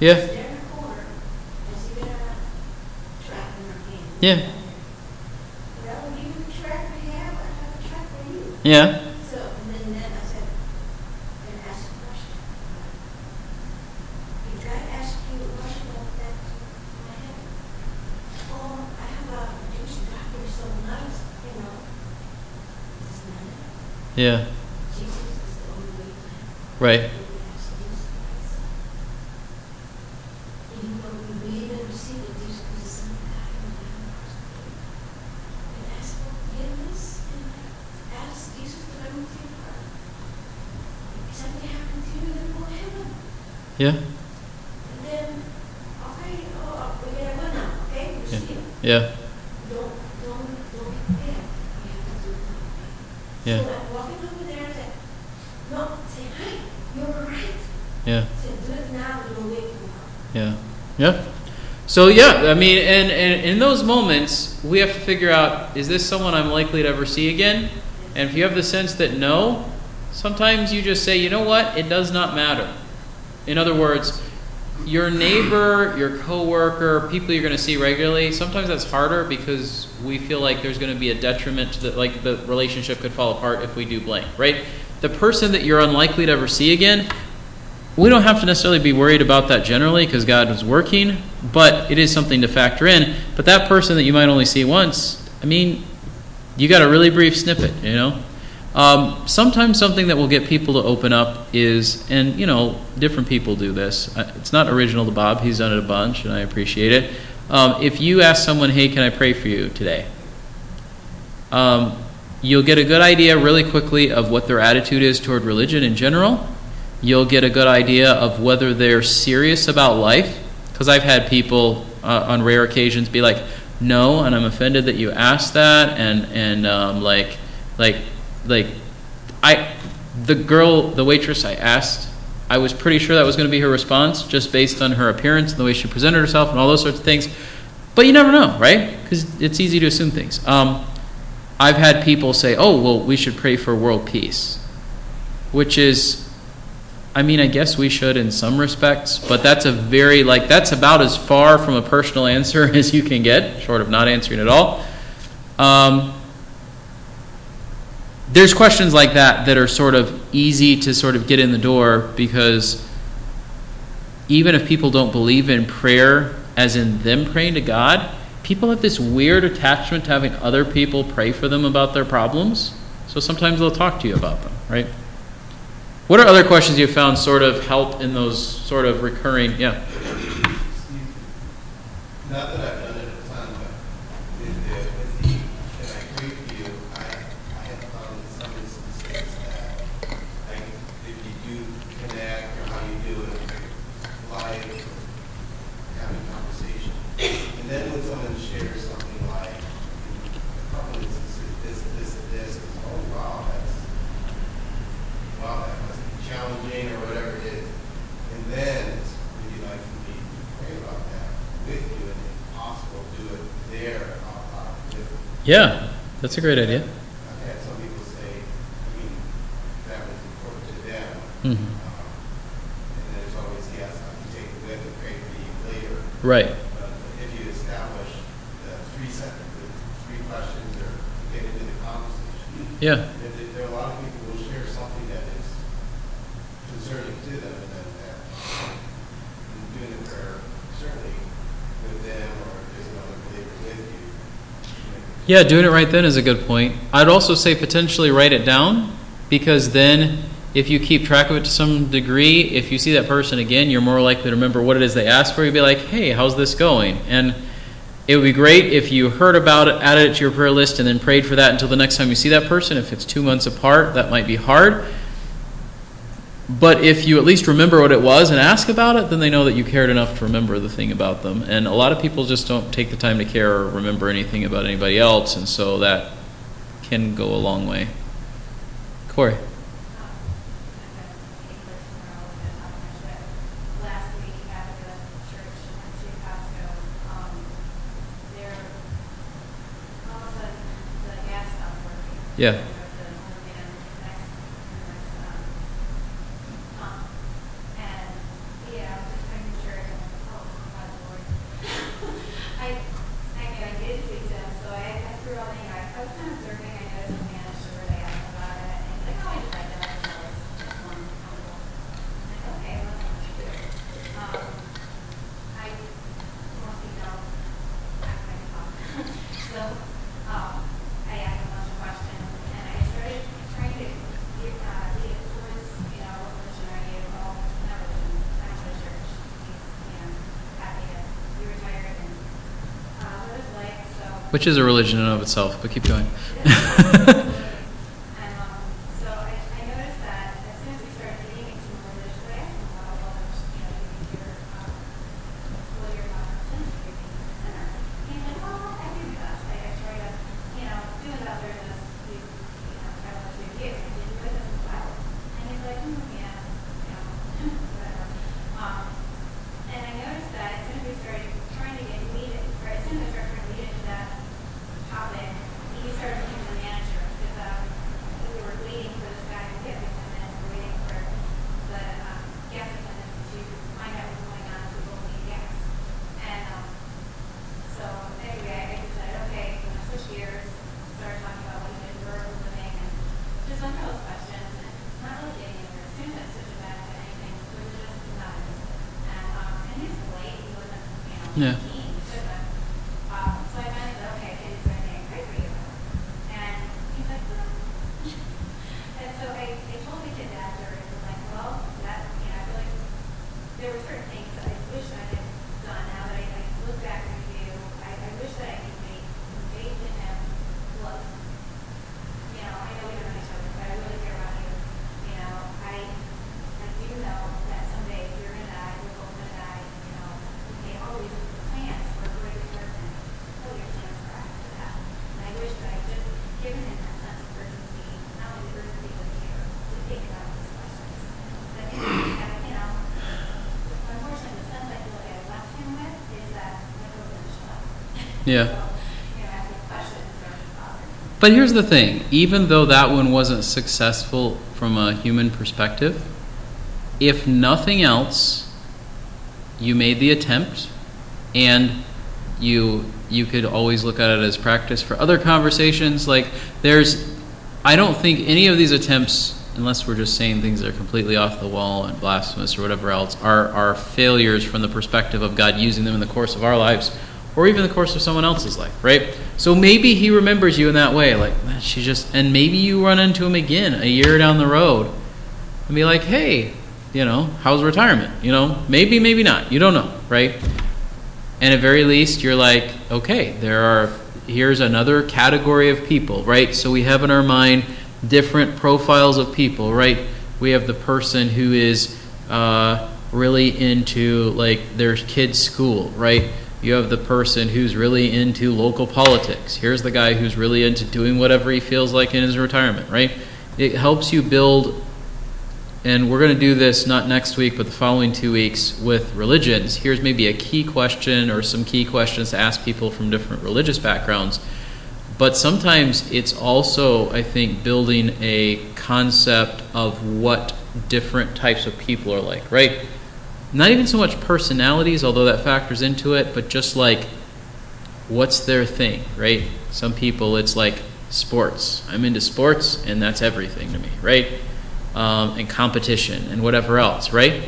Speaker 1: yeah. Yeah. Yeah.
Speaker 8: So, and then, then I said, and ask a question. If I ask you a question like that, I have, oh, I have a Jewish doctor, so nice, you know. This is not it.
Speaker 1: yeah
Speaker 8: Jesus is the only way to heaven.
Speaker 1: right
Speaker 8: And we ask Jesus Christ. And you know, we believe and receive that Jesus is the Son of God and the Lamb of God. And ask for forgiveness and ask Jesus to come into your heart. If something happened to you, then go to heaven.
Speaker 1: yeah
Speaker 8: And then, okay, oh, we gotta go now, okay? We're
Speaker 1: Yeah.
Speaker 8: seeing.
Speaker 1: yeah
Speaker 8: Don't, don't, don't forget. We have to do it now, okay?
Speaker 1: Yeah.
Speaker 8: So I'm walking over there and said, no, say, hi, you're right.
Speaker 1: yeah
Speaker 8: Say, do it we see it. Yeah. don't wait tomorrow.
Speaker 1: Yeah. Say Hey, you're right. Yeah.
Speaker 8: Say, do it now, it will make you now.
Speaker 1: Yeah. Yeah. So yeah, I mean, and, and in those moments, we have to figure out: is this someone I'm likely to ever see again? And if you have the sense that no, sometimes you just say, you know what, it does not matter. In other words, your neighbor, your coworker, people you're going to see regularly, sometimes that's harder because we feel like there's going to be a detriment to the like the relationship could fall apart if we do blank, right? The person that you're unlikely to ever see again, we don't have to necessarily be worried about that generally because God is working, but it is something to factor in. But that person that you might only see once, I mean, you got a really brief snippet, you know? Um, sometimes something that will get people to open up is, and you know, different people do this. Uh, It's not original to Bob, he's done it a bunch, and I appreciate it. Um, if you ask someone, hey, can I pray for you today? Um, you'll get a good idea really quickly of what their attitude is toward religion in general. You'll get a good idea of whether they're serious about life. Because I've had people uh, on rare occasions be like, "No," and I'm offended that you asked that, and and um, like, like, like, I, the girl, the waitress, I asked. I was pretty sure that was going to be her response, just based on her appearance and the way she presented herself and all those sorts of things. But you never know, right? Because it's easy to assume things. Um, I've had people say, "Oh, well, we should pray for world peace," which is, I mean, I guess we should in some respects, but that's a very like that's about as far from a personal *laughs* answer as you can get, short of not answering at all. Um, there's questions like that that are sort of easy to sort of get in the door because even if people don't believe in prayer as in them praying to God, people have this weird attachment to having other people pray for them about their problems. So sometimes they'll talk to you about them, right? What are other questions you've found sort of help in those sort of recurring? Yeah.
Speaker 4: Not that I've done it a ton, but with the, with the, and I agree with you, I, I have found in some instances that, like, if you do connect or how you do it, like, having conversation. And then when someone shares something like, a couple instances, this, this, and this, it's, oh, wow, that's, wow, that must be challenging or whatever it is. And then, would you like for me to pray about that with you and if possible, do it there?
Speaker 1: Yeah, that's a great idea.
Speaker 4: I've had some people say, I mean, that was important to them.
Speaker 1: Mhm.
Speaker 4: Um, And there's always, yes, I can take it with and pray for you later.
Speaker 1: Right.
Speaker 4: But if you establish the three sentences, three questions, or get into the conversation.
Speaker 1: Yeah.
Speaker 4: There, there- there are a lot of people who will share something that is concerning to them, and then they're doing the prayer, certainly with them, or if there's another believer with you. you know,
Speaker 1: Yeah, doing it right then is a good point. I'd also say potentially write it down because then if you keep track of it to some degree, if you see that person again, you're more likely to remember what it is they asked for. You'd be like, hey, how's this going? And It would be great if you heard about it, added it to your prayer list, and then prayed for that until the next time you see that person. If it's two months apart, that might be hard. But if you at least remember what it was and ask about it, then they know that you cared enough to remember the thing about them. And a lot of people just don't take the time to care or remember anything about anybody else, and so that can go a long way. Corey.
Speaker 5: Last week at the church, went to Costco, um, there, all of a sudden, the gas stopped working.
Speaker 1: Yeah.
Speaker 5: The old man next, next, um, pump. And, yeah, I was just making sure, oh, my lord. I, I mean, I did speak to him, so I, I threw all the, you know, I was kind of observing, I noticed some Spanish or they asked about it, and he's like, oh, I just read that, I know it's one, like, okay, well, that's what you do. Um, I mostly don't act like a talk. So, um, I asked a bunch of questions, and I started trying to get, uh, lead it towards, you know, what religion are you, well, not religion, I'm a church. He's, you know, happy to be retired and, uh, what his life, so.
Speaker 1: Which is a religion in and of itself, but keep going. *laughs*
Speaker 5: And, um, so I, I noticed that as soon as we started getting into more religion, I asked him about all those, you know, you think you're, um, what you're about to sin, you think you're a sinner. And he's like, well, I do that. Like, I try to, you know, do it out there as you, you know, I want to do. And did you witness in the Bible? And he's like, hmm, yeah, you know, whatever. Um, and I noticed that as soon as we started trying to get lead, or as soon as I started trying to lead into that topic, he started looking for the manager because um, we were waiting for this guy to get to come in, we were waiting for the um, gas attendant to find out what's going on with local gas. And um, so anyway, I decided, okay, I'm gonna switch gears, started talking about what he did for a living and just went through those questions and not really getting anywhere. As soon as I switched it back to anything, it was just not interested. And um, and he was polite, he wasn't, you know,
Speaker 1: Yeah.
Speaker 5: keen, he shouldn't have. Um, so I finally said, okay, can you do anything I can pray for you? And he's like, well. And so I, I told the kid after, and was like, well, that, you know, I feel like there were certain things that I wish I had done now that I, I look back and review. I, I wish that I could make, convey to him, look, you know, I know we don't know each other, but I really care about you. You know, I, I do know that someday you're gonna die, we're both gonna die, you know, we made all these plans for a great person. What are your plans for after that? And I wish that I just given him that sense of urgency, not only the urgency but care, to think about these questions. I think, that, you know, unfortunately, the sense I feel like I left him with is that I never finished up.
Speaker 1: Yeah.
Speaker 5: So, you know, asking questions or bothering.
Speaker 1: But here's the thing. Even though that one wasn't successful from a human perspective, if nothing else, you made the attempt and you you could always look at it as practice for other conversations. Like there's I don't think any of these attempts unless we're just saying things that are completely off the wall and blasphemous or whatever else are are failures from the perspective of God using them in the course of our lives or even the course of someone else's life, right? So maybe he remembers you in that way, like man, she just, and maybe you run into him again a year down the road, and be like, hey, you know, how's retirement? You know, maybe, maybe not. You don't know, right? And at very least, you're like, okay, there are here's another category of people, right? So we have in our mind different profiles of people, right? We have the person who is uh, really into like their kid's school, right? You have the person who's really into local politics. Here's the guy who's really into doing whatever he feels like in his retirement, right? It helps you build and we're going to do this not next week, but the following two weeks with religions. Here's maybe a key question or some key questions to ask people from different religious backgrounds. But sometimes it's also, I think, building a concept of what different types of people are like, right? Not even so much personalities, although that factors into it, but just like what's their thing, right? Some people, it's like sports. I'm into sports, and that's everything to me, right? Um, and competition and whatever else, right?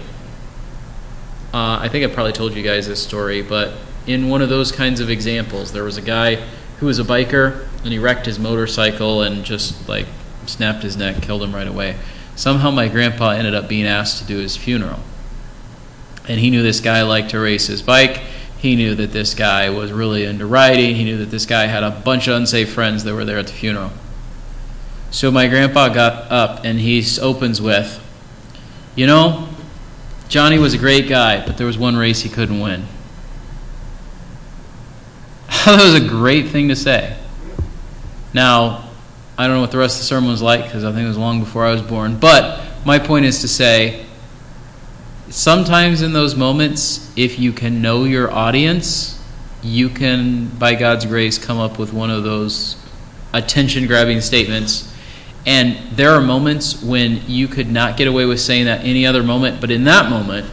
Speaker 1: Uh, I think I probably told you guys this story, but in one of those kinds of examples, there was a guy who was a biker and he wrecked his motorcycle and just like snapped his neck, killed him right away. Somehow my grandpa ended up being asked to do his funeral. And he knew this guy liked to race his bike. he knew that this guy was really into riding. He knew that this guy had a bunch of unsafe friends that were there at the funeral. So my grandpa got up and he opens with, You know, Johnny was a great guy, but there was one race he couldn't win. *laughs* that was a great thing to say. Now, I don't know what the rest of the sermon was like because I think it was long before I was born. But my point is to say, sometimes in those moments, if you can know your audience, you can, by God's grace, come up with one of those attention grabbing statements. And there are moments when you could not get away with saying that any other moment, but in that moment,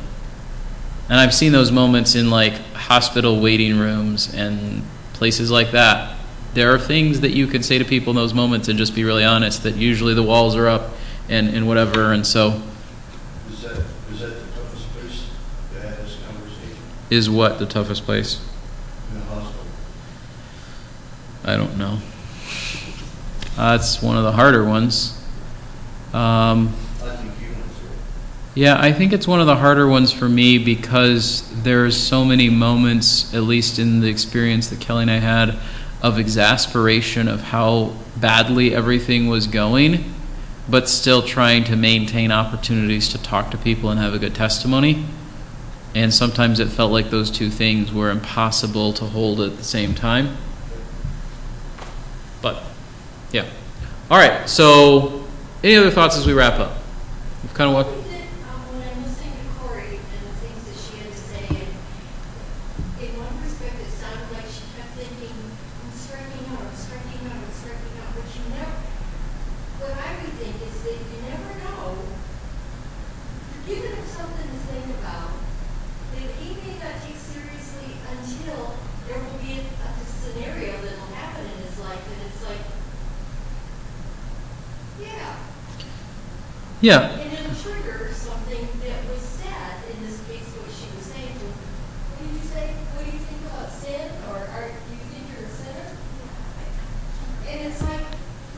Speaker 1: and I've seen those moments in like hospital waiting rooms and places like that. There are things that you can say to people in those moments and just be really honest that usually the walls are up and, and whatever. And so,
Speaker 6: Is that, is that the toughest place to have this conversation
Speaker 1: is what the toughest place?
Speaker 6: in the hospital?
Speaker 1: I don't know. Uh, one of the harder ones. Um,
Speaker 6: I think you.
Speaker 1: Yeah, I think it's one of the harder ones for me because there's so many moments, at least in the experience that Kelly and I had, of exasperation of how badly everything was going, but still trying to maintain opportunities to talk to people and have a good testimony. And sometimes it felt like those two things were impossible to hold at the same time. But, yeah. All right, so any other thoughts as we wrap up? We've kind of walked.
Speaker 8: think that, um, when I'm listening to Corey and the things that she had to say, and in one perspective, it sounded like she kept thinking, I'm striking out, I'm striking out, I'm striking out, but you never, what I would think is that you never know, you're giving him something to think about, that he may not take seriously until there will be a, a scenario that will happen in his life, and it's like, yeah,
Speaker 1: Yeah,
Speaker 8: and it'll trigger something that was said, in this case, what she was saying, to, what did you say, what do you think about sin, or are, do you think you're a sinner? And it's like,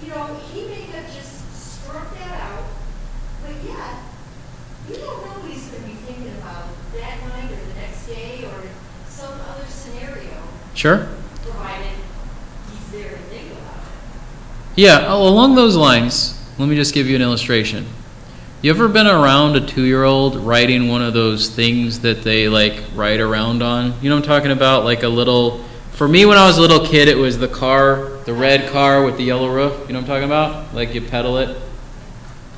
Speaker 8: you know, he may have just struck that out, but yet, you don't know what he's gonna be thinking about that night, or the next day, or some other scenario,
Speaker 1: sure.
Speaker 8: provided he's there to think about it.
Speaker 1: Yeah, along those lines, let me just give you an illustration. You ever been around a two year old riding one of those things that they like ride around on? You know what I'm talking about? Like a little. For me, when I was a little kid, it was the car, the red car with the yellow roof. You know what I'm talking about? Like you pedal it.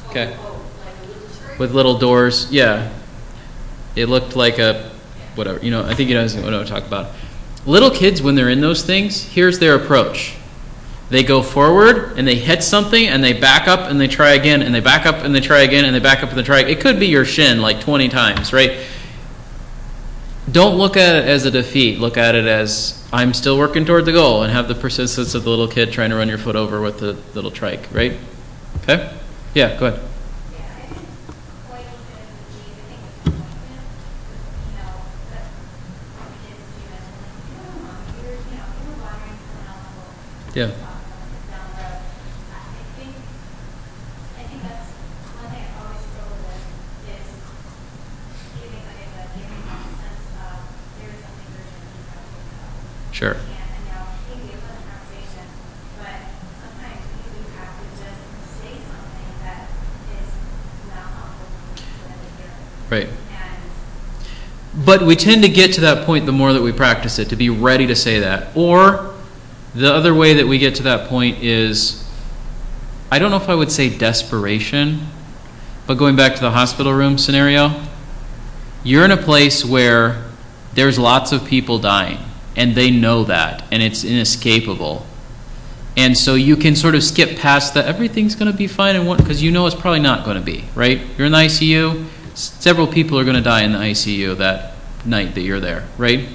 Speaker 1: Okay. With little doors. Yeah. It looked like a. Whatever. You know, I think you know what I'm talking about. Little kids, when they're in those things, here's their approach. They go forward and they hit something and they back up and they try again and they back up and they try again and they back up and they try. It could be your shin like 20 times, right? Don't look at it as a defeat. Look at it as I'm still working toward the goal and have the persistence of the little kid trying to run your foot over with the little trike, right? Okay? Yeah, go ahead.
Speaker 5: Yeah, I think quite a bit of the need, I think it's appointment, you know, that kids do that, like, you know, mom, you're, you know, you're watering someone else will
Speaker 1: Yeah.
Speaker 5: talk down the road. I I think, I think that's one thing I always struggle with is giving, like I said, giving them a sense of there is something urgent that you have to think about.
Speaker 1: Sure.
Speaker 5: And, and now, he can be a pleasant conversation, but sometimes you do have to just say something that is not helpful for them to hear.
Speaker 1: Right. But we tend to get to that point the more that we practice it, to be ready to say that. Or the other way that we get to that point is I don't know if I would say desperation, but going back to the hospital room scenario, you're in a place where there's lots of people dying, and they know that, and it's inescapable. And so you can sort of skip past that everything's going to be fine and because you know it's probably not going to be, right? You're in the ICU, several people are going to die in the ICU that night that you're there, right?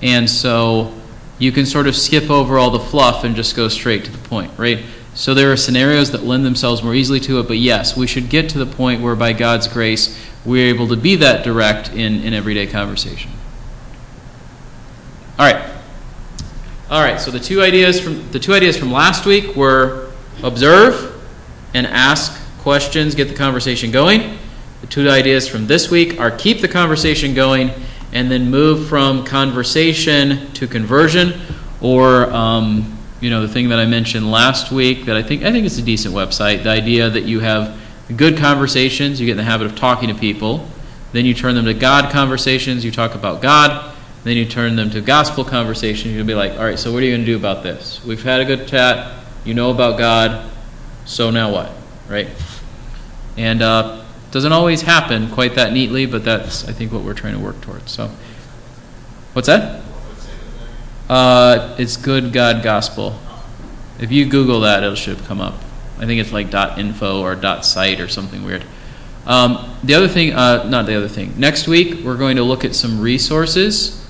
Speaker 1: And so you can sort of skip over all the fluff and just go straight to the point, right? So there are scenarios that lend themselves more easily to it, but yes, we should get to the point where by God's grace we're able to be that direct in, in everyday conversation. All right. All right, so the two ideas from the two ideas from last week were observe and ask questions, get the conversation going. The two ideas from this week are keep the conversation going and then move from conversation to conversion, or um, you know the thing that I mentioned last week that I think I think it's a decent website. The idea that you have good conversations, you get in the habit of talking to people, then you turn them to God conversations, you talk about God, then you turn them to gospel conversation. You'll be like, all right, so what are you going to do about this? We've had a good chat. You know about God. So now what? Right? And uh, doesn't always happen quite that neatly, but that's I think what we're trying to work towards. So, what's that? Uh, it's good God gospel. If you Google that, it should come up. I think it's like .info or .site or something weird. Um, the other thing, uh, not the other thing. Next week we're going to look at some resources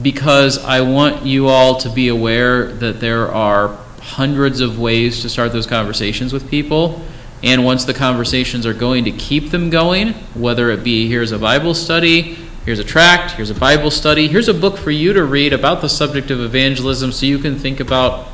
Speaker 1: because I want you all to be aware that there are hundreds of ways to start those conversations with people. And once the conversations are going, to keep them going, whether it be here's a Bible study, here's a tract, here's a Bible study, here's a book for you to read about the subject of evangelism so you can think about,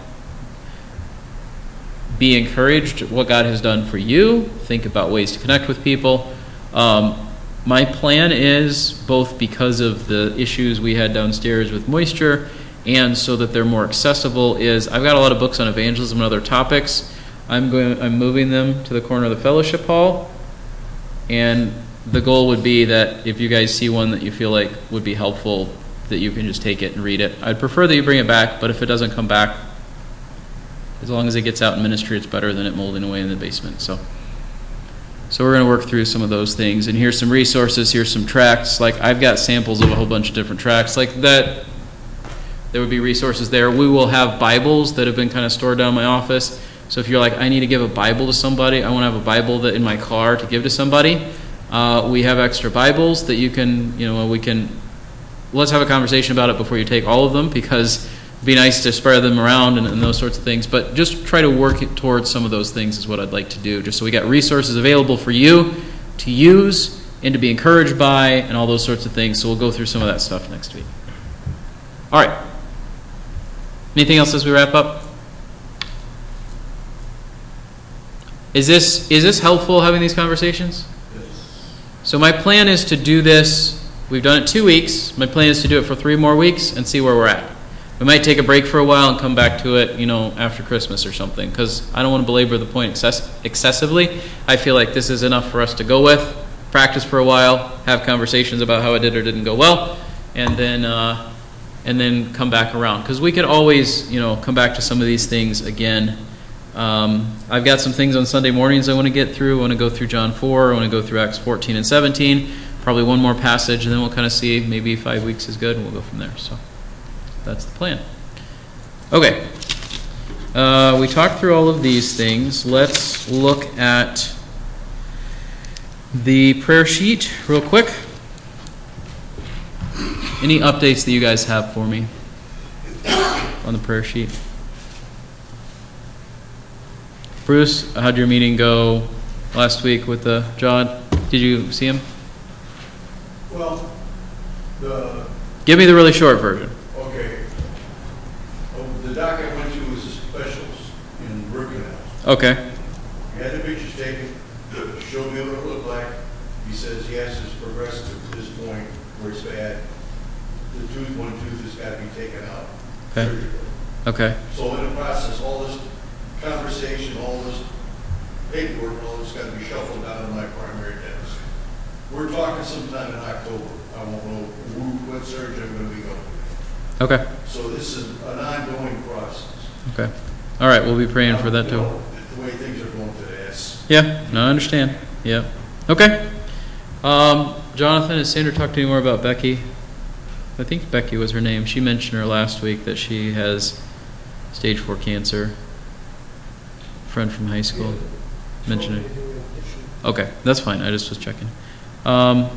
Speaker 1: be encouraged what God has done for you, think about ways to connect with people. Um, my plan is both because of the issues we had downstairs with moisture and so that they're more accessible is I've got a lot of books on evangelism and other topics. I'm going I'm moving them to the corner of the fellowship hall and the goal would be that if you guys see one that you feel like would be helpful that you can just take it and read it. I'd prefer that you bring it back, but if it doesn't come back as long as it gets out in ministry it's better than it molding away in the basement. So so we're going to work through some of those things. And here's some resources. Here's some tracts. Like I've got samples of a whole bunch of different tracts. Like that, there would be resources there. We will have Bibles that have been kind of stored down in my office. So if you're like, I need to give a Bible to somebody, I want to have a Bible that in my car to give to somebody. Uh, we have extra Bibles that you can, you know, we can. Let's have a conversation about it before you take all of them because be nice to spread them around and, and, those sorts of things. But just try to work it towards some of those things is what I'd like to do. Just so we got resources available for you to use and to be encouraged by and all those sorts of things. So we'll go through some of that stuff next week. All right. Anything else as we wrap up? Is this is this helpful having these conversations? Yes. So my plan is to do this. We've done it two weeks. My plan is to do it for three more weeks and see where we're at. We might take a break for a while and come back to it, you know, after Christmas or something, because I don't want to belabor the point excess- excessively. I feel like this is enough for us to go with, practice for a while, have conversations about how it did or didn't go well, and then uh, and then come back around. Because we could always, you know, come back to some of these things again. Um, I've got some things on Sunday mornings I want to get through. I want to go through John 4. I want to go through Acts 14 and 17. Probably one more passage, and then we'll kind of see. Maybe five weeks is good, and we'll go from there. So. That's the plan. Okay. Uh, we talked through all of these things. Let's look at the prayer sheet real quick. Any updates that you guys have for me on the prayer sheet? Bruce, how'd your meeting go last week with the John? Did you see him?
Speaker 6: Well, the,
Speaker 1: Give me the really short version.
Speaker 6: okay. Oh, The doc I went to was the specials in root canals.
Speaker 1: Okay.
Speaker 6: He had the pictures taken, showed me what it looked like. He says, yes, it's progressed to this point where it's bad. The tooth, one tooth has got to be taken out.
Speaker 1: Okay.
Speaker 6: surgically.
Speaker 1: Okay.
Speaker 6: So in the process, all this conversation, all this paperwork, all this got to be shuffled down to my primary dentist. We're talking sometime in October. I won't know who, what surgeon I'm gonna be going to.
Speaker 1: Okay.
Speaker 6: So this is an ongoing process.
Speaker 1: Okay. All right. We'll be praying for that
Speaker 6: You
Speaker 1: too.
Speaker 6: The way things are going today, it's,
Speaker 1: Yeah, no, I understand. Yeah. Okay. Um, Jonathan, has Sandra talked to you more about Becky? I think Becky was her name. She mentioned her last week that she has stage four cancer. Friend from high school mentioned it. Okay, that's fine. I just was checking. Um,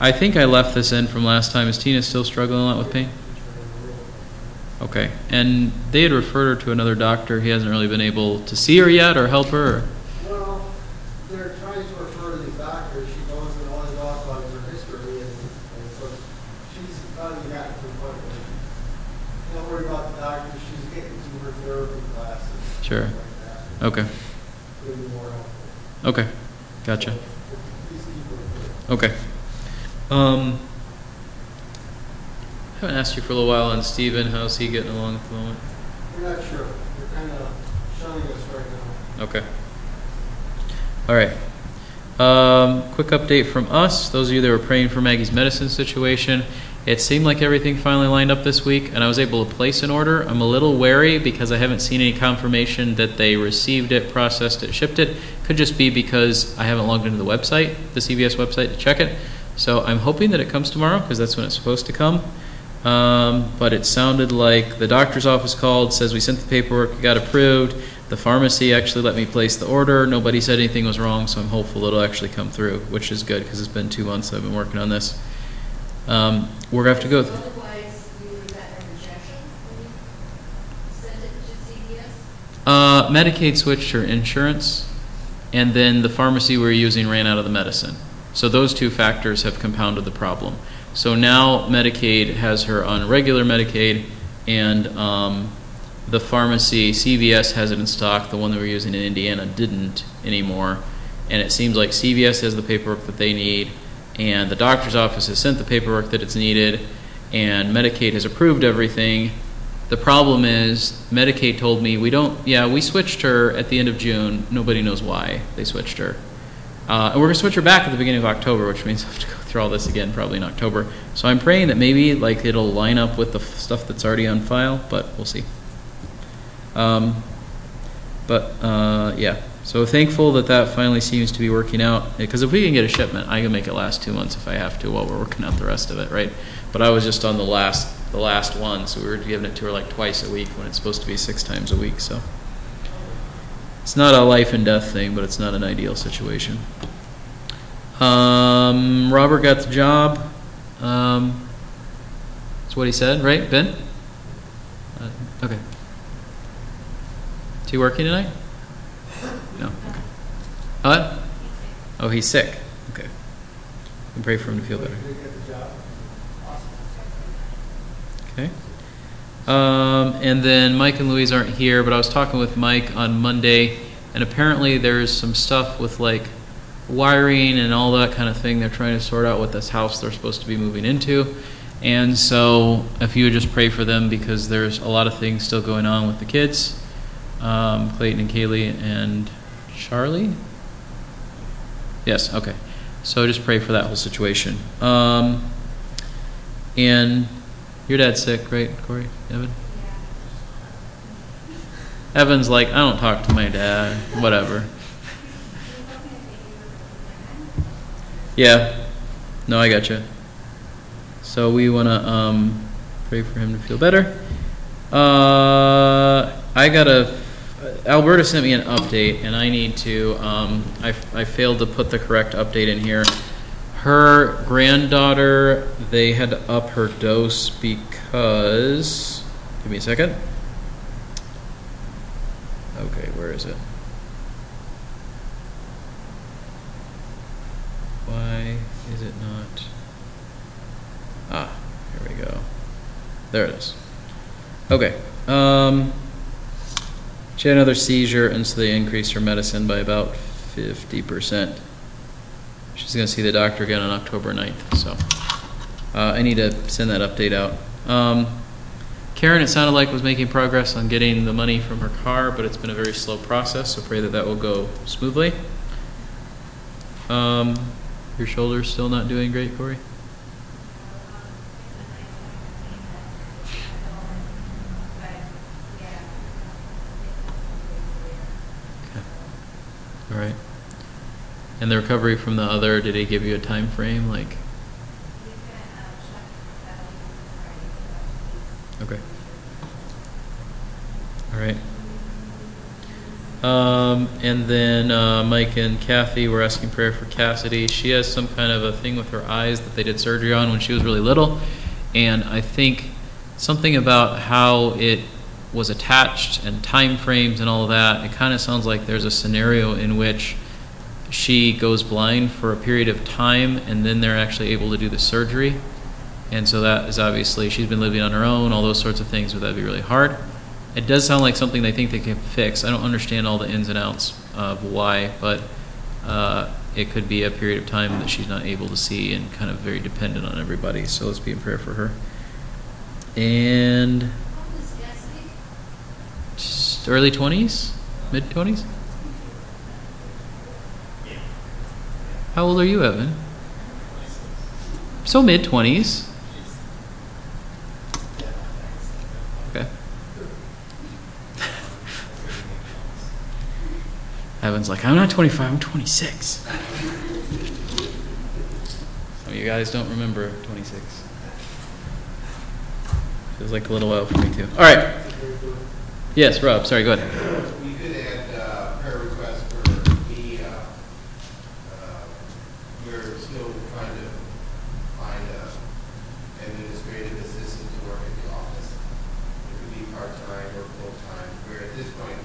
Speaker 1: I think I left this in from last time. Is Tina still struggling a lot with pain? Okay, and they had referred her to another doctor. He hasn't really been able to see her yet or help her.
Speaker 3: Well, they're trying to refer to these doctors, she goes and all they talk about her history, and, so she's finally gotten to the point where, don't worry about the doctor, she's getting to her therapy classes.
Speaker 1: Sure. Okay. Okay. Gotcha.
Speaker 3: Please keep her.
Speaker 1: Okay. Um, haven't asked you for a little while on Steven. How's he getting along at the moment?
Speaker 3: We're not sure. You're kind of shunning us right now.
Speaker 1: Okay. All right. Um, quick update from us. Those of you that were praying for Maggie's medicine situation, it seemed like everything finally lined up this week, and I was able to place an order. I'm a little wary because I haven't seen any confirmation that they received it, processed it, shipped it. Could just be because I haven't logged into the website, the CVS website, to check it. So I'm hoping that it comes tomorrow because that's when it's supposed to come. Um, but it sounded like the doctor's office called, says we sent the paperwork, it got approved. The pharmacy actually let me place the order. Nobody said anything was wrong, so I'm hopeful it'll actually come through, which is good because it's been two months I've been working on this. Um, we're going to have to go. Th-
Speaker 8: Otherwise, we would have gotten a rejection when sent it to CVS.
Speaker 1: Uh, Medicaid switched her insurance, and then the pharmacy we were using ran out of the medicine. So those two factors have compounded the problem. So now Medicaid has her on regular Medicaid, and um, the pharmacy, CVS, has it in stock. The one that we're using in Indiana didn't anymore. And it seems like CVS has the paperwork that they need, and the doctor's office has sent the paperwork that it's needed, and Medicaid has approved everything. The problem is, Medicaid told me we don't. Yeah, we switched her at the end of June. Nobody knows why they switched her, uh, and we're gonna switch her back at the beginning of October, which means I have to go through all this again probably in October. So I'm praying that maybe like it'll line up with the f- stuff that's already on file, but we'll see. Um, but uh, yeah, so thankful that that finally seems to be working out. Because if we can get a shipment, I can make it last two months if I have to while we're working out the rest of it, right? But I was just on the last the last one, so we were giving it to her like twice a week when it's supposed to be six times a week. So it's not a life and death thing, but it's not an ideal situation. Um, Robert got the job. Um, that's what he said, right, Ben? Uh, okay. Is he working tonight? No. Okay. What? Oh, he's sick. Okay. We pray for him to feel better. Okay. Um, and then Mike and Louise aren't here, but I was talking with Mike on Monday, and apparently there's some stuff with like wiring and all that kind of thing. They're trying to sort out what this house they're supposed to be moving into. And so, if you would just pray for them because there's a lot of things still going on with the kids um, Clayton and Kaylee and Charlie. Yes, okay. So just pray for that whole situation. Um, and your dad's sick, right, Corey? Evan? Evan's like, I don't talk to my dad. Whatever. Yeah. No, I gotcha. So we want to um, pray for him to feel better. Uh, I got a. Alberta sent me an update, and I need to. Um, I, I failed to put the correct update in here. Her granddaughter, they had to up her dose because. Give me a second. Okay, where is it? Why is it not? Ah, here we go. There it is. Okay. Um, she had another seizure, and so they increased her medicine by about 50%. She's going to see the doctor again on October 9th. So uh, I need to send that update out. Um, Karen, it sounded like was making progress on getting the money from her car, but it's been a very slow process. So pray that that will go smoothly. Um, your shoulder's still not doing great, Corey. Okay. All right. And the recovery from the other, did he give you a time frame? Like, okay. All right. Um, and then uh, Mike and Kathy were asking prayer for Cassidy. She has some kind of a thing with her eyes that they did surgery on when she was really little, and I think something about how it was attached and time frames and all that. It kind of sounds like there's a scenario in which she goes blind for a period of time, and then they're actually able to do the surgery. And so that is obviously she's been living on her own, all those sorts of things, but that'd be really hard. It does sound like something they think they can fix. I don't understand all the ins and outs of why, but uh, it could be a period of time that she's not able to see and kind of very dependent on everybody. So let's be in prayer for her. and early 20s, mid 20s. How old are you, Evan? So mid 20s. Evan's like, I'm not 25, I'm 26. Some of you guys don't remember 26. Feels like a little while for me, too. All right. Yes, Rob, sorry, go ahead.
Speaker 4: We could add uh, prayer requests for me. uh, uh, We're still trying to find a administrative assistant to work at the office. It could be part-time or full-time, where at this point,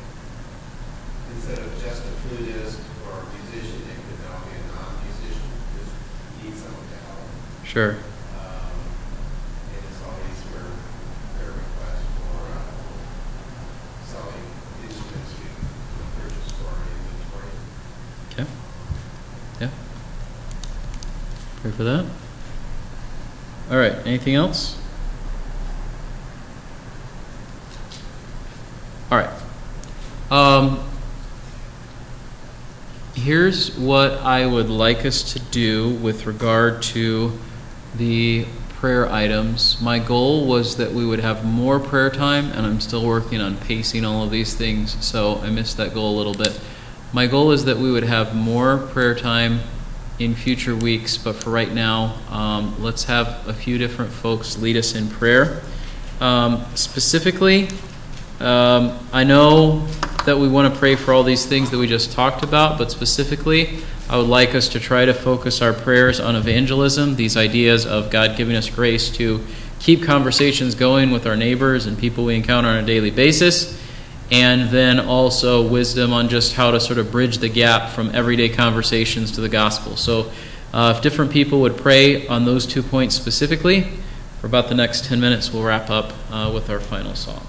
Speaker 4: instead of just a flutist or a musician, it could now be a non-musician, because we need someone to help.
Speaker 1: Sure.
Speaker 4: Um, And it's always for prayer requests for uh, selling instruments we purchase for our inventory.
Speaker 1: Okay. Yeah. Pray for that. All right. Anything else? All right. Um, here's what I would like us to do with regard to the prayer items. My goal was that we would have more prayer time, and I'm still working on pacing all of these things, so I missed that goal a little bit. My goal is that we would have more prayer time in future weeks, but for right now, um, let's have a few different folks lead us in prayer. Um, specifically, um, I know that we want to pray for all these things that we just talked about, but specifically, I would like us to try to focus our prayers on evangelism, these ideas of God giving us grace to keep conversations going with our neighbors and people we encounter on a daily basis, and then also wisdom on just how to sort of bridge the gap from everyday conversations to the gospel. So, uh, if different people would pray on those two points specifically, for about the next 10 minutes, we'll wrap up uh, with our final song.